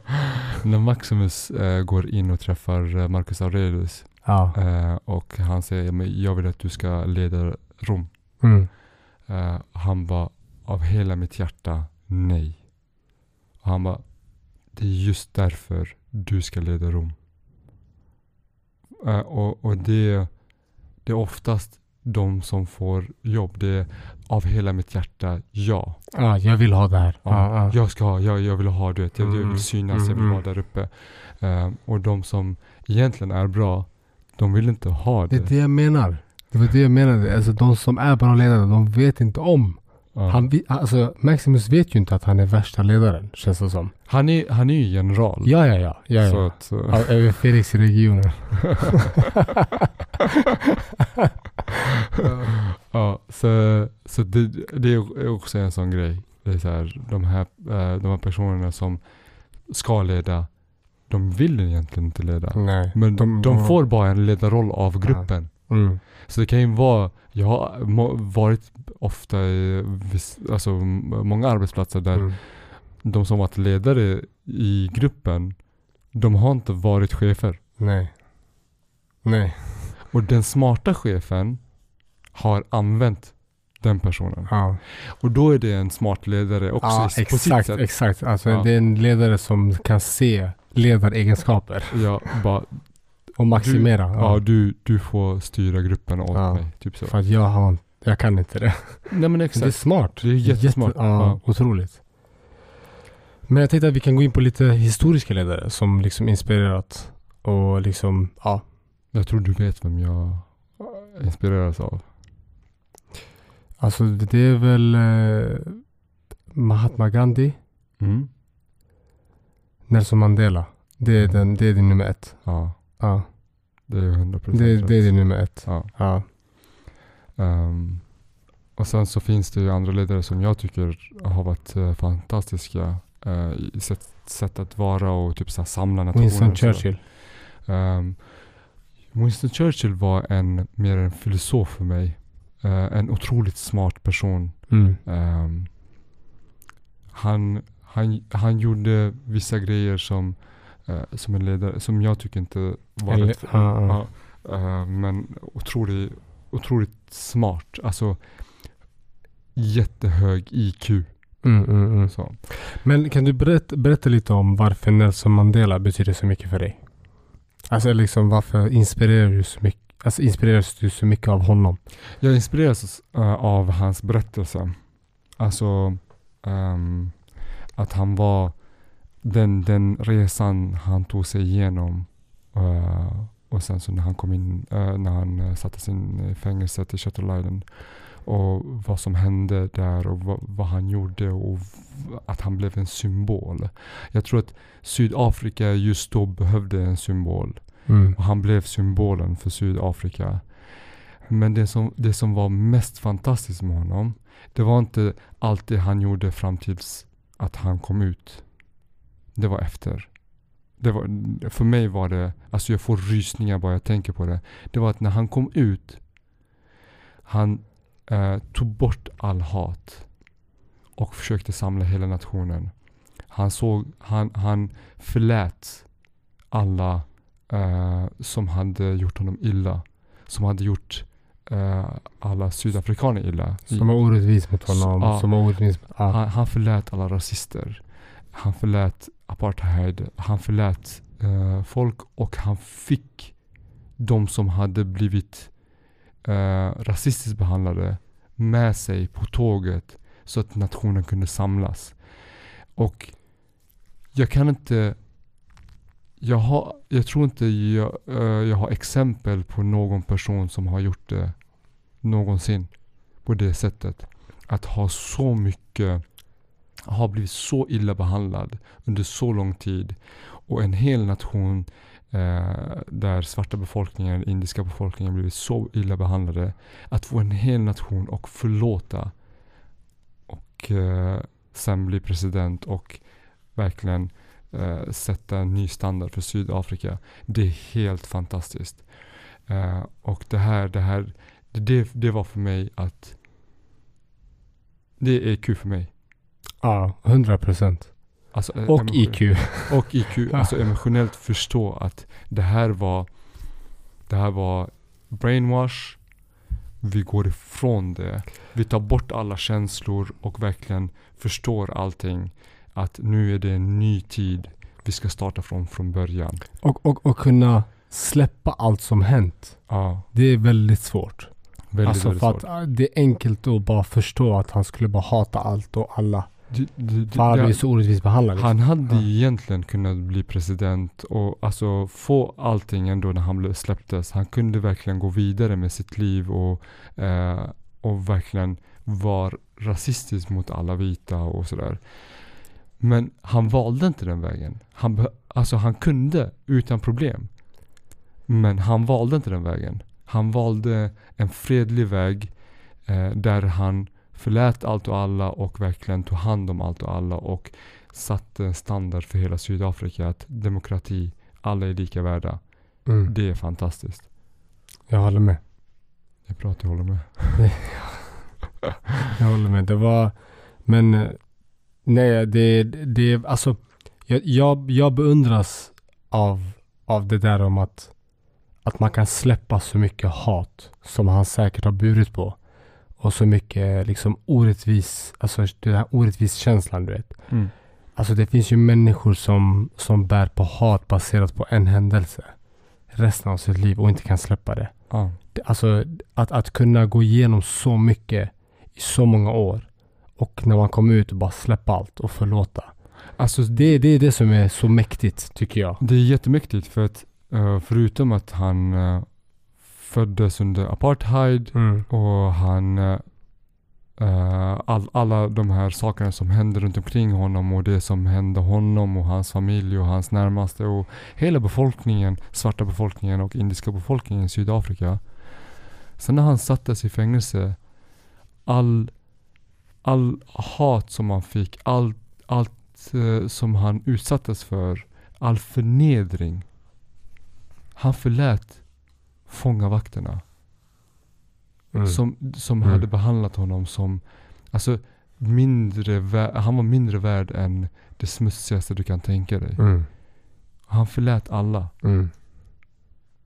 När Maximus eh, går in och träffar eh, Marcus Aurelius ja. eh, och han säger "Ja, men jag vill att du ska leda Rom. Mm. Eh, han bara av hela mitt hjärta nej. Och han bara det är just därför du ska leda Rom. Eh, och och det, det är oftast de som får jobb. Det är av hela mitt hjärta ja. Ja, jag vill ha det här. Ja, Ja, ja. Jag ska ha, jag, jag vill ha det. Jag, jag Mm, vill synas, mm, jag vill mm. vara där uppe. Eh, och de som egentligen är bra, de vill inte ha Det det. är det jag menar. Det var det jag menade. Alltså de som är bra ledare, de vet inte om. Ja. Han, alltså, Maximus vet ju inte att han är värsta ledaren, känns det som. han, är, han är ju general. Ja, ja, ja. ja, Så ja. att, eh, ja över Felix regionen. ja, så, så det, det är också en sån grej. Det är så här, de, här, eh, de här personerna som ska leda, de vill egentligen inte leda. Nej. Men de, de- får bara en ledarroll av gruppen. Mm. Så det kan ju vara, jag har varit ofta i alltså många arbetsplatser där Mm. de som varit ledare i gruppen, de har inte varit chefer. Nej. Nej. Och den smarta chefen har använt den personen. Ja, Och då är det en smart ledare också ja på sitt exakt, sätt. exakt. Alltså Ja. det är en ledare som kan se ledaregenskaper Ja, bara, och maximera. ja, du, du får styra gruppen åt Ja. mig. Typ så. För att jag har jag kan inte det. Nej men Det är exakt. smart. Det är jättesmart. Jätte, ja, Ja. otroligt. Men jag tänkte att vi kan gå in på lite historiska ledare som liksom inspirerat och liksom, ja. Jag tror du vet vem jag inspireras av. Alltså det är väl eh, Mahatma Gandhi, Mm. Nelson Mandela. Det är, den, det är din nummer ett. Ja, Ja, det är 100% det, rätt. det är din nummer ett. Ja. Ja. Ehm, och sen så finns det ju andra ledare som jag tycker har varit eh, fantastiska eh, i sätt, sätt att vara och typ så här samla nationer. Winston. Churchill. Ehm, Winston Churchill var en, mer en filosof för mig. Eh, en otroligt smart person. Mm. Ehm, han, han, han gjorde vissa grejer som, eh, som en ledare, som jag tycker inte var Eller- rätt. Ja, eh, men otroligt, otroligt smart. Alltså jättehög IQ. Mm, mm, mm. Men kan du berätta, berätta lite om varför Nelson Mandela betyder så mycket för dig? Alltså liksom varför inspirerar du så mycket? Alltså inspireras du så mycket av honom? Jag inspireras eh, av hans berättelse. Alltså ehm, att han var den, den resan han tog sig igenom. eh, och sen så när han kom in, eh, när han uh, sattes in i fängelset i Shutter Island. Och vad som hände där och vad, vad han gjorde och att han blev en symbol. Jag tror att Sydafrika just då behövde en symbol. Mm. Och han blev symbolen för Sydafrika. Men det som, det som var mest fantastiskt med honom, det var inte allt det han gjorde fram tills att han kom ut. Det var efter. Det var, för mig var det, alltså jag får rysningar bara jag tänker på det. Det var att när han kom ut, han eh, tog bort all hat. Och försökte samla hela nationen. Han såg, han, han förlät alla eh, som hade gjort honom illa. Som hade gjort eh, alla sydafrikaner illa. Som var orättvis mot honom. Ja. Som var orättvis mot... Ja. han, han förlät alla rasister. Han förlät apartheid. Han förlät eh, folk och han fick de som hade blivit eh, rasistiskt behandlade med sig på tåget så att nationen kunde samlas. Och jag kan inte jag, har, jag tror inte jag, eh, jag har exempel på någon person som har gjort det någonsin på det sättet. Att ha så mycket, har blivit så illa behandlad under så lång tid och en hel nation eh, där svarta befolkningen, indiska befolkningen blivit så illa behandlade. Att få en hel nation och förlåta och eh, sen bli president och verkligen eh, sätta en ny standard för Sydafrika. Det är helt fantastiskt. Eh, och det här, det här, det, det var för mig att det är kul för mig. Ja, 100 procent. Alltså, eh, Och emotion- IQ. Och IQ, alltså emotionellt förstå att det här var Det här var brainwash Vi går ifrån det Vi tar bort alla känslor och verkligen förstår allting Att nu är det en ny tid Vi ska starta från, från början Och, och, och kunna släppa allt som hänt. Ja, Det är väldigt svårt. väldigt, alltså väldigt för svårt att äh, det är enkelt att bara förstå att han skulle bara hata allt och alla. För han hade det- blivit så orättvist behandlad. liksom. Han hade Ja. egentligen kunnat bli president och alltså få allting ändå när han blev släpptes. Han kunde verkligen gå vidare med sitt liv och, eh, och verkligen vara rasistisk mot alla vita och sådär. Men han valde inte den vägen. Han, alltså han kunde utan problem. Men han valde inte den vägen. Han valde en fredlig väg eh, där han förlät allt och alla och verkligen tog hand om allt och alla och satte en standard för hela Sydafrika att demokrati, alla är lika värda. Mm. Det är fantastiskt. Jag håller med. Det är bra att du håller med. Jag håller med. Det var... Men... eh, Nej, det... det alltså... Jag, jag, jag beundras av, av det där om att... Att man kan släppa så mycket hat som han säkert har burit på. Och så mycket liksom orättvis... Alltså den här orättvis känslan du vet. Alltså det finns ju människor som, som bär på hat baserat på en händelse. Resten av sitt liv och inte kan släppa det. Det- Alltså att, att kunna gå igenom så mycket i så många år. Och när man kommer ut och bara släppa allt och förlåta. Alltså Det, det är det som är så mäktigt tycker jag. det är jättemäktigt för att eh, förutom att han eh, föddes under apartheid Mm. och han eh, all, alla de här sakerna som hände runt omkring honom och det som hände honom och hans familj och hans närmaste och hela befolkningen, svarta befolkningen och indiska befolkningen i Sydafrika. Sen när han sattes i fängelse, all, all hat som han fick, all, allt eh, som han utsattes för, all förnedring. Han förlät fångavakterna Mm. som, som Mm. hade behandlat honom som Alltså mindre vä- han var mindre värd än det smutsigaste du kan tänka dig. Mm. Han förlät alla. Mm.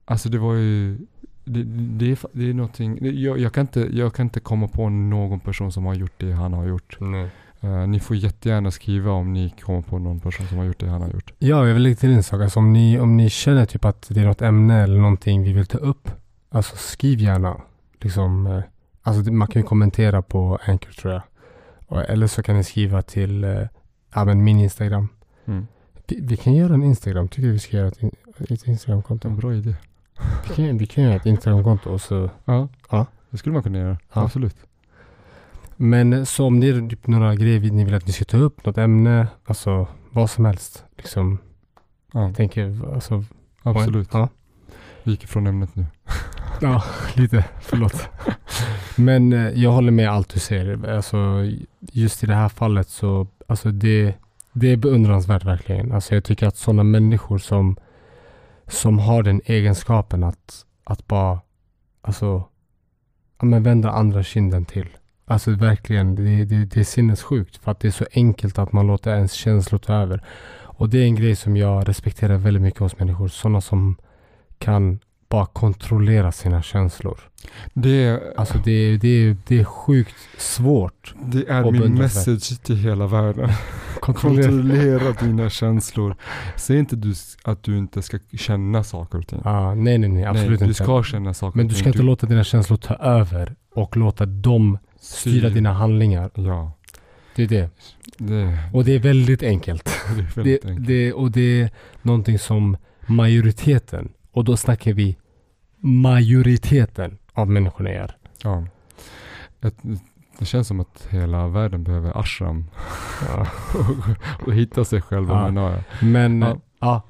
Alltså det var ju det, det, är, det är någonting, jag, jag, kan inte, jag kan inte komma på någon person som har gjort det han har gjort. Nej. Eh, ni får jättegärna skriva om ni kommer på någon person som har gjort det han har gjort. Ja, jag vill lägga till en sak. Alltså, om, ni, om ni känner typ att det är något ämne eller någonting vi vill ta upp. Alltså skriv gärna. Liksom, eh, alltså, man kan ju kommentera på Anchor tror jag. Eller så kan ni skriva till men min Instagram. Mm. Vi, vi kan göra en Instagram. Tycker vi ska göra ett, in, ett En Instagramkonto? bra idé. Vi kan, vi kan göra ett Instagramkonto och så. Ja. Ja. Det skulle man kunna göra. Ja. Absolut. Men eh, så om det är typ några grejer ni vill att vi ska ta upp, något ämne, alltså vad som helst. Liksom, Ja, jag tänker, alltså. absolut. Ja. Vi gick ifrån ämnet nu. Ja, lite. Förlåt. Men eh, jag håller med allt du säger. Alltså, just i det här fallet så, alltså det, det är beundransvärt verkligen. Alltså jag tycker att sådana människor som, som har den egenskapen att, att bara, alltså, ja, men vända andra kinden till. Alltså verkligen, det, det, det är sinnessjukt för att det är så enkelt att man låter ens känslor ta över. Och det är en grej som jag respekterar väldigt mycket hos människor. Sådana som kan bara kontrollera sina känslor. Det är, Alltså det, det, det är sjukt svårt. det är min message till hela världen. Kontrollera. Kontrollera dina känslor. Säg inte du, att du inte ska känna saker och ting. Ah, nej, nej, nej. Absolut Nej, du inte. ska känna saker Men du ska inte låta dina känslor ta över och låta dem styra styr- dina handlingar. Ja. Det är det. Det, Och det är väldigt enkelt. det är Det, väldigt enkelt. det, och det är någonting som majoriteten, och då snackar vi majoriteten av människorna gör. Ja. Ett, det känns som att hela världen behöver ashram Ja. och hitta sig själva Ja. jag. Men, Ja. ja.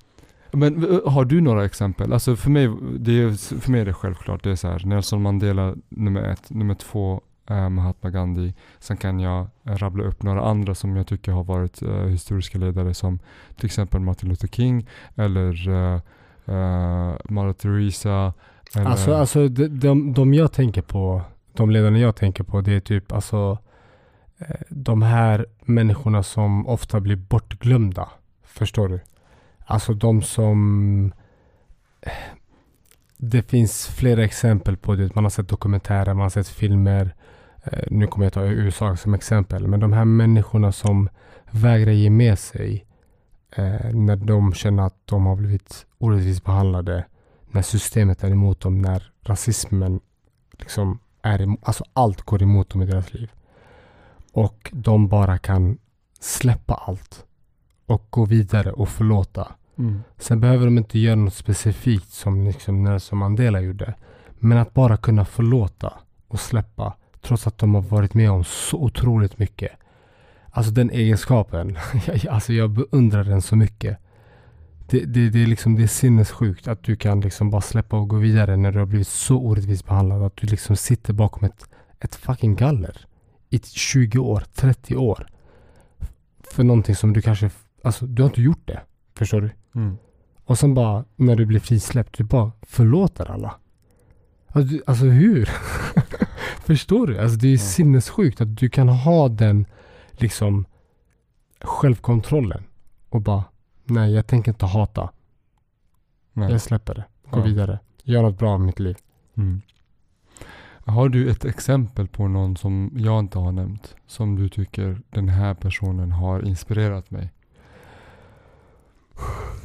Men har du några exempel? Alltså för mig, det är, för mig är det självklart. Det är så här, Nelson Mandela nummer ett, nummer två eh, Mahatma Gandhi. Sen kan jag rabbla upp några andra som jag tycker har varit eh, historiska ledare som till exempel Martin Luther King eller eh, eh, Mother Teresa. Eller, Alltså, alltså de, de, de jag tänker på, de ledarna jag tänker på, det är typ alltså eh, de här människorna som ofta blir bortglömda. Förstår du? Alltså de som... Eh, det finns flera exempel på det. Man har sett dokumentärer, man har sett filmer. Eh, Nu kommer jag ta USA som exempel. Men de här människorna som vägrar ge med sig eh, när de känner att de har blivit orättvist behandlade när systemet är emot dem, när rasismen liksom är emot, alltså allt går emot dem i deras liv. Och de bara kan släppa allt och gå vidare och förlåta. mm, Sen behöver de inte göra något specifikt som liksom Nelson Mandela gjorde. Men att bara kunna förlåta och släppa trots att de har varit med om så otroligt mycket. Alltså den egenskapen, alltså jag beundrar den så mycket. Det, det, det, är liksom, det är sinnessjukt att du kan liksom bara släppa och gå vidare när du har blivit så orättvist behandlad. Att du liksom sitter bakom ett, ett fucking galler i 20 år, 30 år. För någonting som du kanske, alltså du har inte gjort det. Förstår du? mm. Och sen bara när du blir frisläppt, du bara förlåter alla. Alltså, du- alltså hur? Förstår du? Alltså det är Ja. sinnessjukt att du kan ha den liksom självkontrollen och bara nej jag tänker inte hata. Nej. Jag släpper det. Gå Ja. vidare. Gör något bra med mitt liv. Mm. Har du ett exempel på någon som jag inte har nämnt? Som du tycker den här personen har inspirerat mig?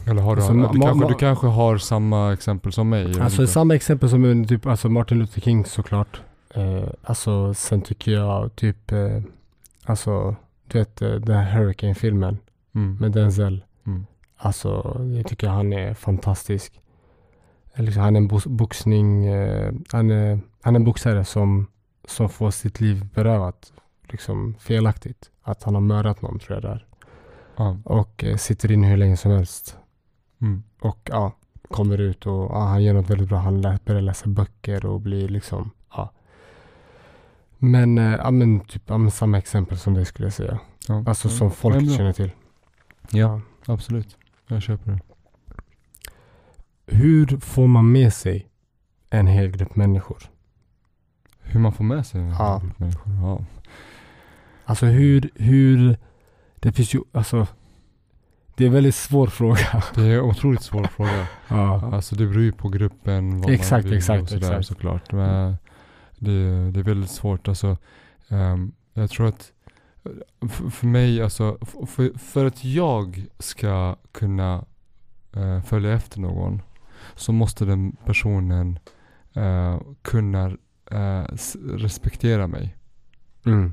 Eller har du, Alltså, du, kanske, du kanske har samma exempel som mig? Alltså inte. samma exempel som typ, alltså Martin Luther King såklart. Eh, alltså sen tycker jag typ, eh, alltså du vet eh, den här Hurricane-filmen mm. med Denzel. Mm. Alltså, jag tycker han är fantastisk. Liksom, han är en bo- boxning, eh, han, är, han är en boxare som, som får sitt liv berövat. Liksom felaktigt. Att han har mördat någon tror jag där. Ja. Och eh, sitter inne hur länge som helst. Mm. Och ja, kommer ut och ja, han gör något väldigt bra. Han lä- börjar läsa böcker och blir liksom. Men, eh, ja men typ, ja, samma exempel som det skulle jag säga. Ja. Alltså som folk känner till. Ja, absolut. Jag köper det. Hur får man med sig en hel grupp människor? Hur man får med sig en Ja. grupp människor. Ja. Alltså hur, hur, det finns ju, alltså, det är en väldigt svår fråga. Det är en otroligt svår fråga. Ja. Alltså det beror ju på gruppen, vad Exakt, man vill exakt, och sådär exakt. såklart. Men det, det är väldigt svårt. Alltså, ehm, jag tror att för, mig, alltså, för, för att jag ska kunna eh, följa efter någon så måste den personen eh, kunna s- respektera mig Mm.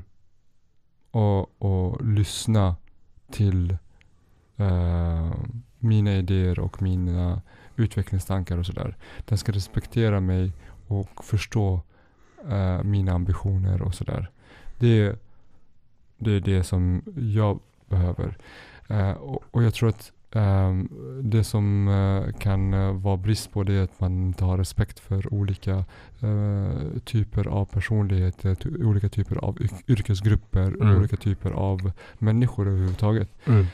och, och lyssna till mina idéer och mina utvecklingstankar och sådär. Den ska respektera mig och förstå eh, mina ambitioner och sådär. Det, det är det som jag behöver. Eh, och, och jag tror att ehm, det som eh, kan eh, vara brist på det är att man inte har respekt för olika typer av personligheter, olika typer av yrk- yrkesgrupper, Mm. olika typer av människor överhuvudtaget. Mm.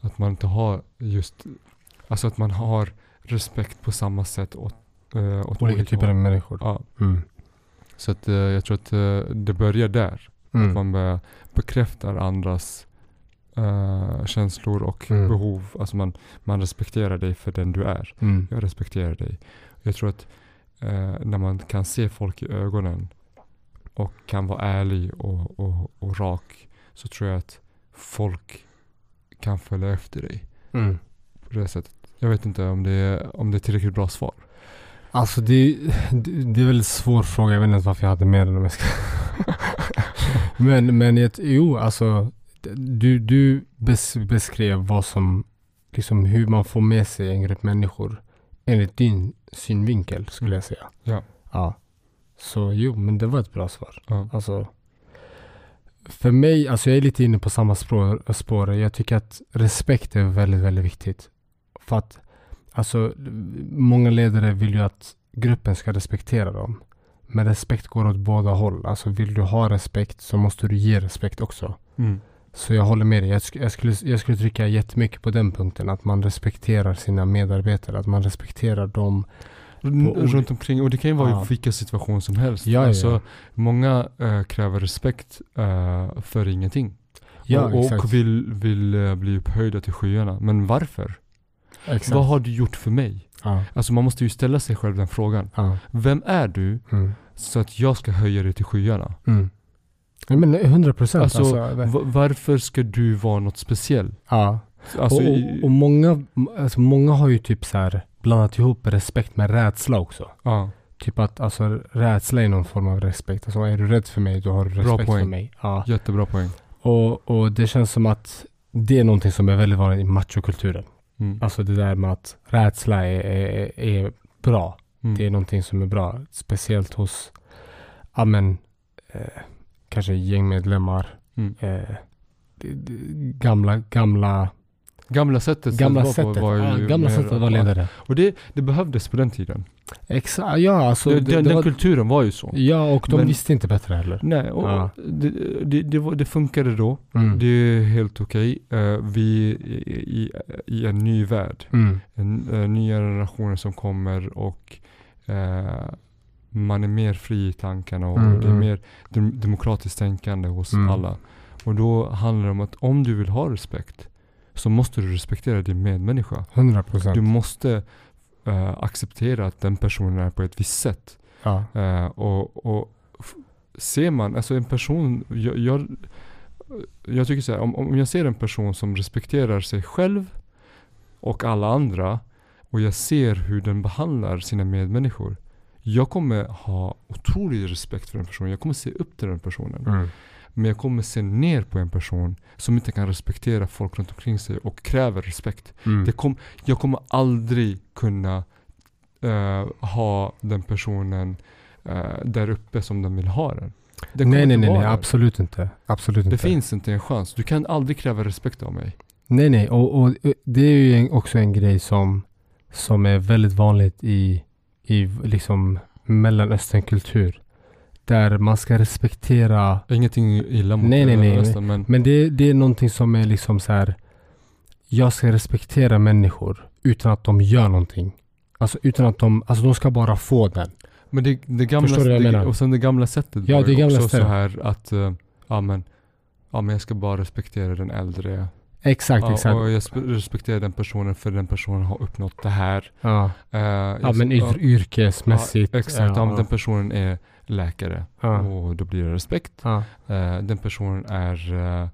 Att man inte har just, alltså att man har respekt på samma sätt åt, åt Olika typer av människor. Ja, Mm. Så att eh, jag tror att eh, det börjar där. Att Mm. man börjar bekräftar andras eh, känslor och Mm. behov. Alltså man, man respekterar dig för den du är. Mm. Jag respekterar dig. Jag tror att när man kan se folk i ögonen och kan vara ärlig och, och, och rak så tror jag att folk kan följa efter dig Mm. på det sättet. Jag vet inte om det är, om det är tillräckligt bra svar. Alltså det, det, det är väl en svår fråga. Jag vet inte ens varför jag hade med den om jag ska. men, men jo, alltså. Du, du bes, beskrev vad som, liksom hur man får med sig en grupp människor enligt din synvinkel skulle jag säga. Ja. Ja. Så jo, men det var ett bra svar. Ja. Alltså. För mig, alltså jag är lite inne på samma spår, spår. Jag tycker att respekt är väldigt, väldigt viktigt. För att Alltså, många ledare vill ju att gruppen ska respektera dem. Men respekt går åt båda håll. Alltså vill du ha respekt så måste du ge respekt också. Mm. Så jag håller med dig. Jag, sk- jag, skulle, jag skulle trycka jättemycket på den punkten. Att man respekterar sina medarbetare. Att man respekterar dem. Runt omkring, och det kan ju vara Ja. i vilka situation som helst. Ja, ja, alltså. Många eh, kräver respekt eh, för ingenting. Ja, och och vill, vill eh, bli upphöjda till skyarna. Men varför? Exakt. Vad har du gjort för mig? Ja, Alltså man måste ju ställa sig själv den frågan. ja. Vem är du Mm. så att jag ska höja dig till skyarna? Mm. Men 100 procent. Alltså, Alltså, varför ska du vara något speciell? ja. Alltså, och, och, och många, alltså många har ju typ så här blandat ihop respekt med rädsla också. ja, Typ att alltså, rädsla är någon form av respekt. Alltså är du rädd för mig, då har du respekt för mig. Ja. jättebra poäng. Och, och det känns som att det är någonting som är väldigt vanligt i machokulturen. Mm. Alltså det där med att rädsla är, är, är bra. Mm. Det är någonting som är bra. Speciellt hos, ja men, eh, kanske gängmedlemmar. Mm. Eh, gamla, gamla, Gamla sättet gamla sättet. på var ju ja, gamla sättet att vara ledare. Och det, det behövdes på den tiden. Exakt, ja alltså. det, det, den det den var, kulturen var ju så. ja och de Men- visste inte bättre heller. Nej, och Ja. det, var, det funkade då. Mm. Det är helt okej. Eh, vi är i, i en ny värld. Mm. En, uh, nya generationer som kommer och eh, man är mer fri i tankarna och Mm, det är mm. mer dem, demokratiskt tänkande hos Mm. alla. Och då handlar det om att om du vill ha respekt så måste du respektera din medmänniska. 100 procent. Du måste eh, acceptera att den personen är på ett visst sätt. Ja. Eh, och, och ser man, alltså en person, jag, jag, jag tycker så här, om, om jag ser en person som respekterar sig själv och alla andra och jag ser hur den behandlar sina medmänniskor. Jag kommer ha otrolig respekt för den personen. Jag kommer se upp till den personen. Mm. Men jag kommer se ner på en person som inte kan respektera folk runt omkring sig och kräver respekt. Mm. Det kom, jag kommer aldrig kunna eh, ha den personen eh, där uppe som den vill ha den. den nej, nej, nej, nej, absolut inte. Absolut Det inte. finns inte en chans. Du kan aldrig kräva respekt av mig. Nej, nej, och, och eh, det är ju en, också en grej som, som är väldigt vanligt i, i liksom mellanösternkultur. Där man ska respektera, Ingenting illa mot Nej, nej, nej, Mellanöstern, men men det, det är någonting som är liksom så här. Jag ska respektera människor utan att de gör någonting. Alltså utan att de, alltså de ska bara få den. Men det, det gamla, Förstår du vad jag det, menar? och sen det gamla sättet Ja, var det gamla också sättet. så här att uh, ja, men, ja men jag ska bara respektera den äldre. Exakt, Ja, exakt. och jag sp- respekterar den personen för den personen har uppnått det här. Ja, Eh, ja men yr, yrkesmässigt. Ja, exakt, ja, ja, den personen är läkare och då blir det respekt. Eh, den personen är eh,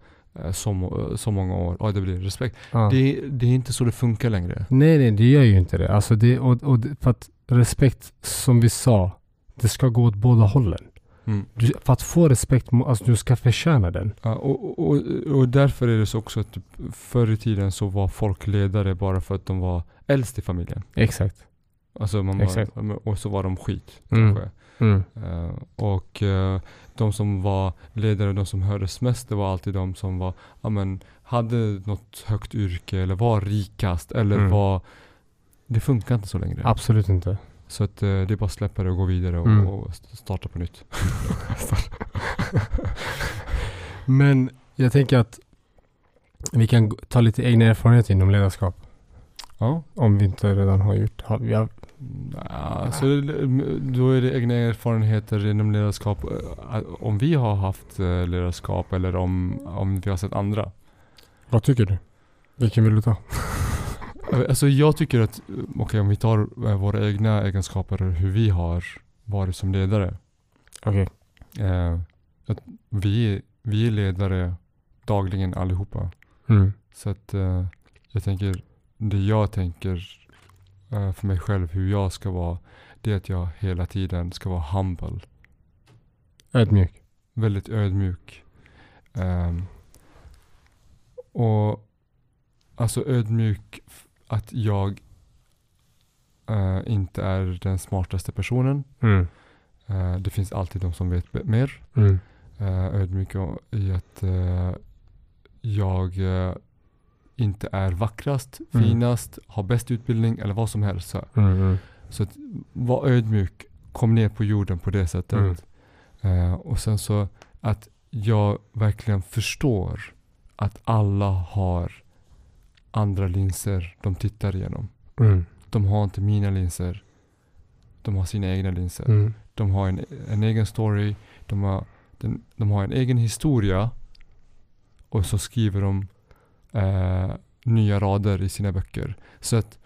så, så många år, ja det blir respekt. ja. Det, det är inte så det funkar längre. Nej, nej, det gör ju inte det. Alltså det och, och för att respekt, som vi sa, det ska gå åt båda hållen. Mm. Du, för att få respekt, alltså du ska förtjäna den. Ja, och, och, och därför är det så också att typ, förr i tiden så var folk ledare bara för att de var äldst i familjen. Exakt. Alltså man Exakt. var, och så var de skit Mm. Mm. Eh, och eh, de som var ledare, de som hördes mest, det var alltid de som var, ja men, hade något högt yrke eller var rikast eller Mm. var, det funkar inte så längre. Absolut inte. Så att eh, det är bara att släppa det och gå vidare och, Mm. och starta på nytt. Men jag tänker att vi kan ta lite egna erfarenheter inom ledarskap. Ja. Om vi inte redan har gjort. Har, vi har, Ja, så då är det egna erfarenheter inom ledarskap. eh, Om vi har haft eh, ledarskap eller om, om vi har sett andra. vad tycker du? Vilken vill du ta? Alltså jag tycker att, eh, okej om vi tar eh, våra egna egenskaper, hur vi har varit som ledare. Okej. Eh, att vi, vi är ledare dagligen allihopa. Mm. Så att eh, jag tänker, det jag tänker eh, för mig själv hur jag ska vara, det är att jag hela tiden ska vara humble. Ödmjuk. Väldigt ödmjuk. Ehm, och alltså ödmjuk att jag eh, inte är den smartaste personen. Mm. Eh, det finns alltid de som vet mer. Mm. Uh, ödmjuk i att jag, inte är vackrast, Mm. finast, har bäst utbildning eller vad som helst. Så, Mm, mm. så att var ödmjuk, kom ner på jorden på det sättet. Mm. Och sen så att jag verkligen förstår att alla har andra linser de tittar igenom. Mm. De har inte mina linser. De har sina egna linser. Mm. De har en, en egen story. De har, den, de har en egen historia. Och så skriver de eh, nya rader i sina böcker. Så att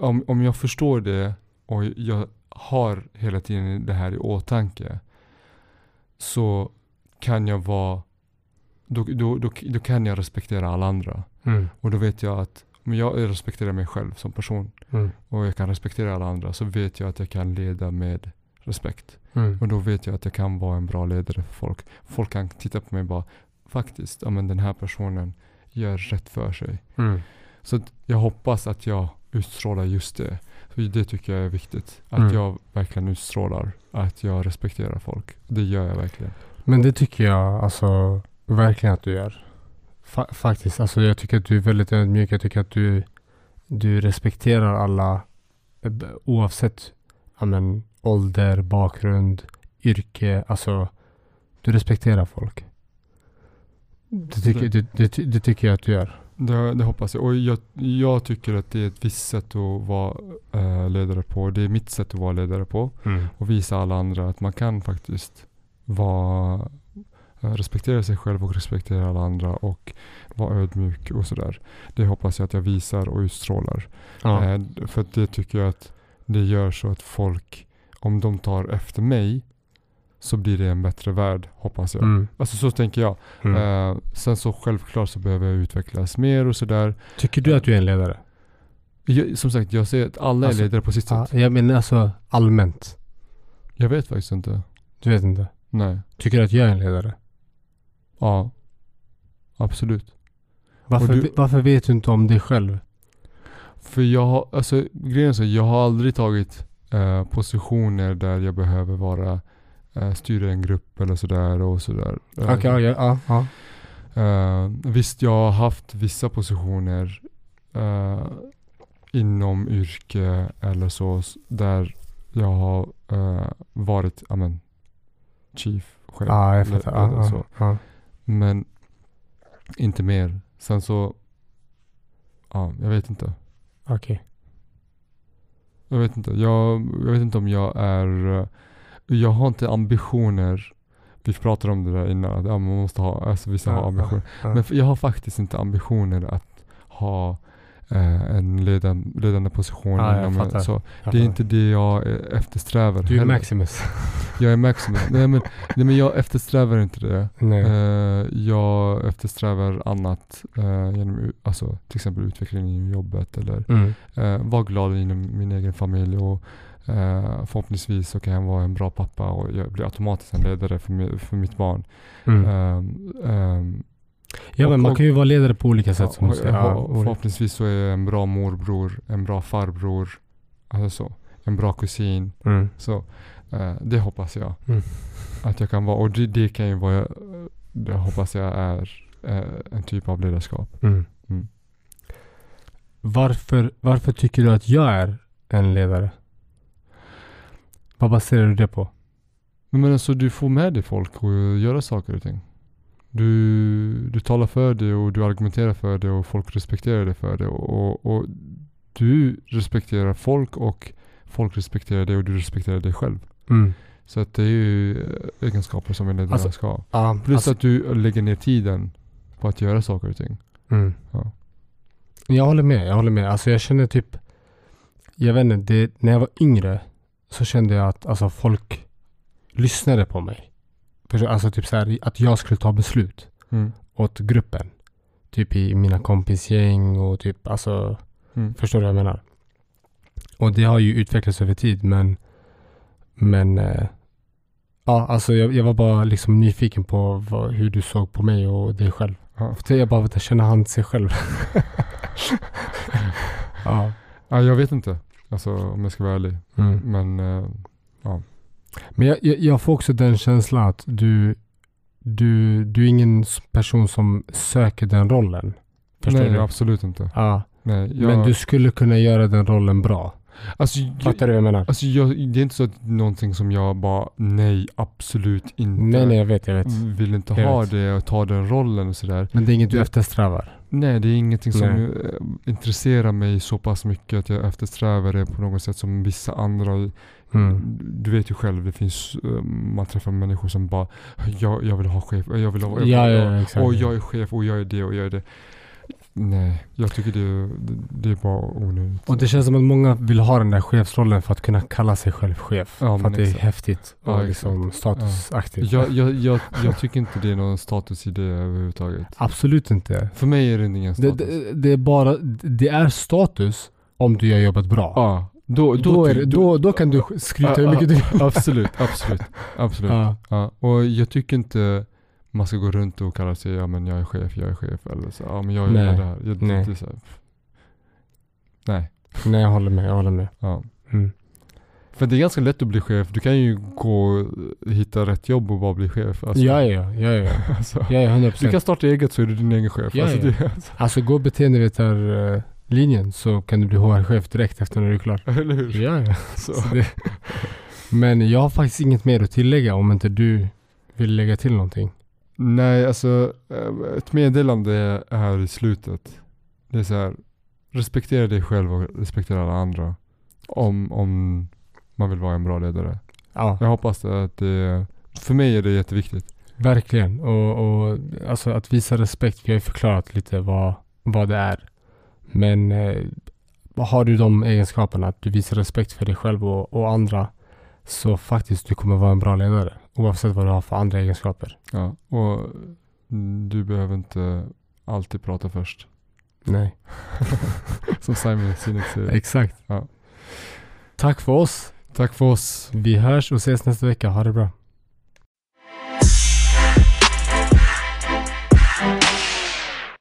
om, om jag förstår det och jag har hela tiden det här i åtanke. Så kan jag vara då, då, då, då kan jag respektera alla andra. Mm. Och då vet jag att om jag respekterar mig själv som person Mm. och jag kan respektera alla andra så vet jag att jag kan leda med respekt. Mm. Och då vet jag att jag kan vara en bra ledare för folk. Folk kan titta på mig och bara faktiskt, ja men den här personen gör rätt för sig. Mm. Så jag hoppas att jag utstrålar just det. För det tycker jag är viktigt. Att Mm. jag verkligen utstrålar att jag respekterar folk. Det gör jag verkligen. Men det tycker jag alltså verkligen att du gör. Fa- faktiskt. Alltså jag tycker att du är väldigt ödmjuk. Jag tycker att du, du respekterar alla eh, oavsett ja, men, ålder, bakgrund, yrke. Alltså du respekterar folk. Det tycker, det, det, det tycker jag att du gör. Det, det hoppas jag. Och jag, jag tycker att det är ett visst sätt att vara eh, ledare på. Det är mitt sätt att vara ledare på. och visa alla andra att man kan faktiskt vara, respektera sig själv och respektera alla andra och vara ödmjuk och sådär. Det hoppas jag att jag visar och utstrålar. Ja. Eh, för det tycker jag att det gör så att folk, om de tar efter mig, så blir det en bättre värld, hoppas jag. Mm. Alltså så tänker jag. Mm. Eh, sen så självklart så behöver jag utvecklas mer och sådär. Tycker du att du är en ledare? Jag, som sagt, jag ser att alla Alltså, är ledare på sitt sätt. jag menar alltså allmänt. Jag vet faktiskt inte. Du vet inte? Nej. Tycker du att jag är en ledare? Ja. Absolut. Varför, du- varför vet du inte om dig själv? För jag har, alltså grejen är så, jag har aldrig tagit eh, positioner där jag behöver vara, eh, styra en grupp eller sådär och sådär. Eh, Okej, ja, ja, ja. eh, visst, jag har haft vissa positioner eh, inom yrke eller så, där jag har eh, varit, ja men, chief själv. Ja, jag eller- fattar. Ja, eller ja, så. ja. Men inte mer. Sen så, ja, jag vet inte. Okej. Jag vet inte. Jag, jag vet inte om jag är... Jag har inte ambitioner. Vi pratade om det där innan. Att ja, man måste ha, alltså vissa har Ja, ambitioner. ja. Men jag har faktiskt inte ambitioner att ha eh, en ledan, ledande position. Jag inom fattar. så det är inte det jag eh, eftersträvar. Du är heller. Maximus. Jag är Maximus. nej, men, nej men jag eftersträvar inte det. Eh, jag eftersträvar annat. eh, genom, alltså, till exempel utveckling inom jobbet eller Mm. eh, vara glad inom min egen familj och eh, förhoppningsvis så kan jag vara en bra pappa och jag blir automatiskt en ledare för, mi, för mitt barn. Mm. Ehm, ehm, ja, men man kan ju vara ledare på olika ja, sätt som du säger. Ja, och olika. förhoppningsvis så är jag en bra morbror, en bra farbror, alltså så, en bra kusin. Mm. Så eh, det hoppas jag Mm. att jag kan vara och det, det kan ju vara, det hoppas jag är eh, en typ av ledarskap. Mm. Mm. Varför, varför tycker du att jag är en ledare? Vad baserar du det på? Men, men alltså du får med dig folk och göra saker och ting. Du, du talar för det och du argumenterar för det och folk respekterar dig för det. Och, och, du respekterar folk och folk respekterar dig och du respekterar dig själv. Mm. Så att det är ju egenskaper som en ledare Alltså, ska ha. Ja, Plus alltså, att du lägger ner tiden på att göra saker och ting. mm. Ja. Jag håller med. Jag håller med. Alltså jag känner typ Jag vet inte. Det, när jag var yngre så kände jag att alltså, folk lyssnade på mig. Alltså typ så här, att jag skulle ta beslut Mm. åt gruppen. Typ i mina kompisgäng och typ alltså Mm. Förstår du vad jag menar? Och det har ju utvecklats över tid men Men eh, Ja alltså jag, jag var bara liksom nyfiken på vad, hur du såg på mig och dig själv. Ja. För jag bara vet, känner han sig själv? ja. ja, jag vet inte. Alltså om jag ska vara ärlig. Mm. Men eh, Men jag, jag, jag får också den känslan att du, du, du är ingen person som söker den rollen. Förstår Nej, du? absolut inte. Ja. Nej, jag, Men du skulle kunna göra den rollen bra. alltså, Fattar du vad jag menar? alltså jag, det är inte så att någonting som jag bara, nej, absolut inte. Nej, nej, jag vet, jag vet. Vill inte Jag ha vet. det och ta den rollen och sådär. Men det är inget du eftersträvar. Nej, det är ingenting som Nej. eh, intresserar mig så pass mycket att jag eftersträvar det på något sätt som vissa andra. Mm. Du vet ju själv, det finns, eh, man träffar människor som bara, jag, jag vill ha chef, jag vill ha, jag, Ja, jag, ja, exakt. och jag är chef och jag är det och jag är det. Nej, jag tycker det, det, det är bara onödigt. Och det känns som att många vill ha den där chefsrollen för att kunna kalla sig själv chef. Ja, för att det är exakt. häftigt och Ja, liksom statusaktigt. jag, jag, jag, jag tycker inte det är någon status i det överhuvudtaget. Absolut inte. För mig är det ingen Det, status. det, det är bara, det är status om du gör jobbet bra. ja, då, då, då, är det, då, då kan du skryta hur Ja, mycket du vill. Absolut, absolut, absolut. Ja. Ja, och jag tycker inte man ska gå runt och kalla sig, ja men jag är chef, jag är chef eller så, ja men jag gör det här. Jag, nej. Det är så här. Nej, Nej, jag håller med. Jag håller med. ja. Mm. För det är ganska lätt att bli chef. Du kan ju gå och hitta rätt jobb och bara bli chef. Alltså, ja, ja, ja, ja. alltså, Ja, ja, 100 du procent. kan starta eget så är du din egen chef. Ja, alltså, ja. Det, alltså, Alltså gå beteendevetarlinjen så kan du bli HR-chef direkt efter när du är klar. eller hur? Ja, ja. Så. Så det, men jag har faktiskt inget mer att tillägga om inte du vill lägga till någonting. Nej, alltså eh, ett meddelande här i slutet. Det är så här, respektera dig själv och respektera alla andra. Om, om man vill vara en bra ledare. Ja, Jag hoppas att det, för mig är det jätteviktigt. verkligen. Och, och alltså att visa respekt, vi har ju förklarat lite vad, vad det är. Men eh, har du de egenskaperna, att du visar respekt för dig själv och, och andra, så faktiskt du kommer vara en bra ledare. Oavsett vad du har för andra egenskaper. Ja, och du behöver inte alltid prata först. Nej, Som Simon Sinek säger. exakt. Ja. Tack för oss. Tack för oss. Vi hörs och ses nästa vecka. Ha det bra.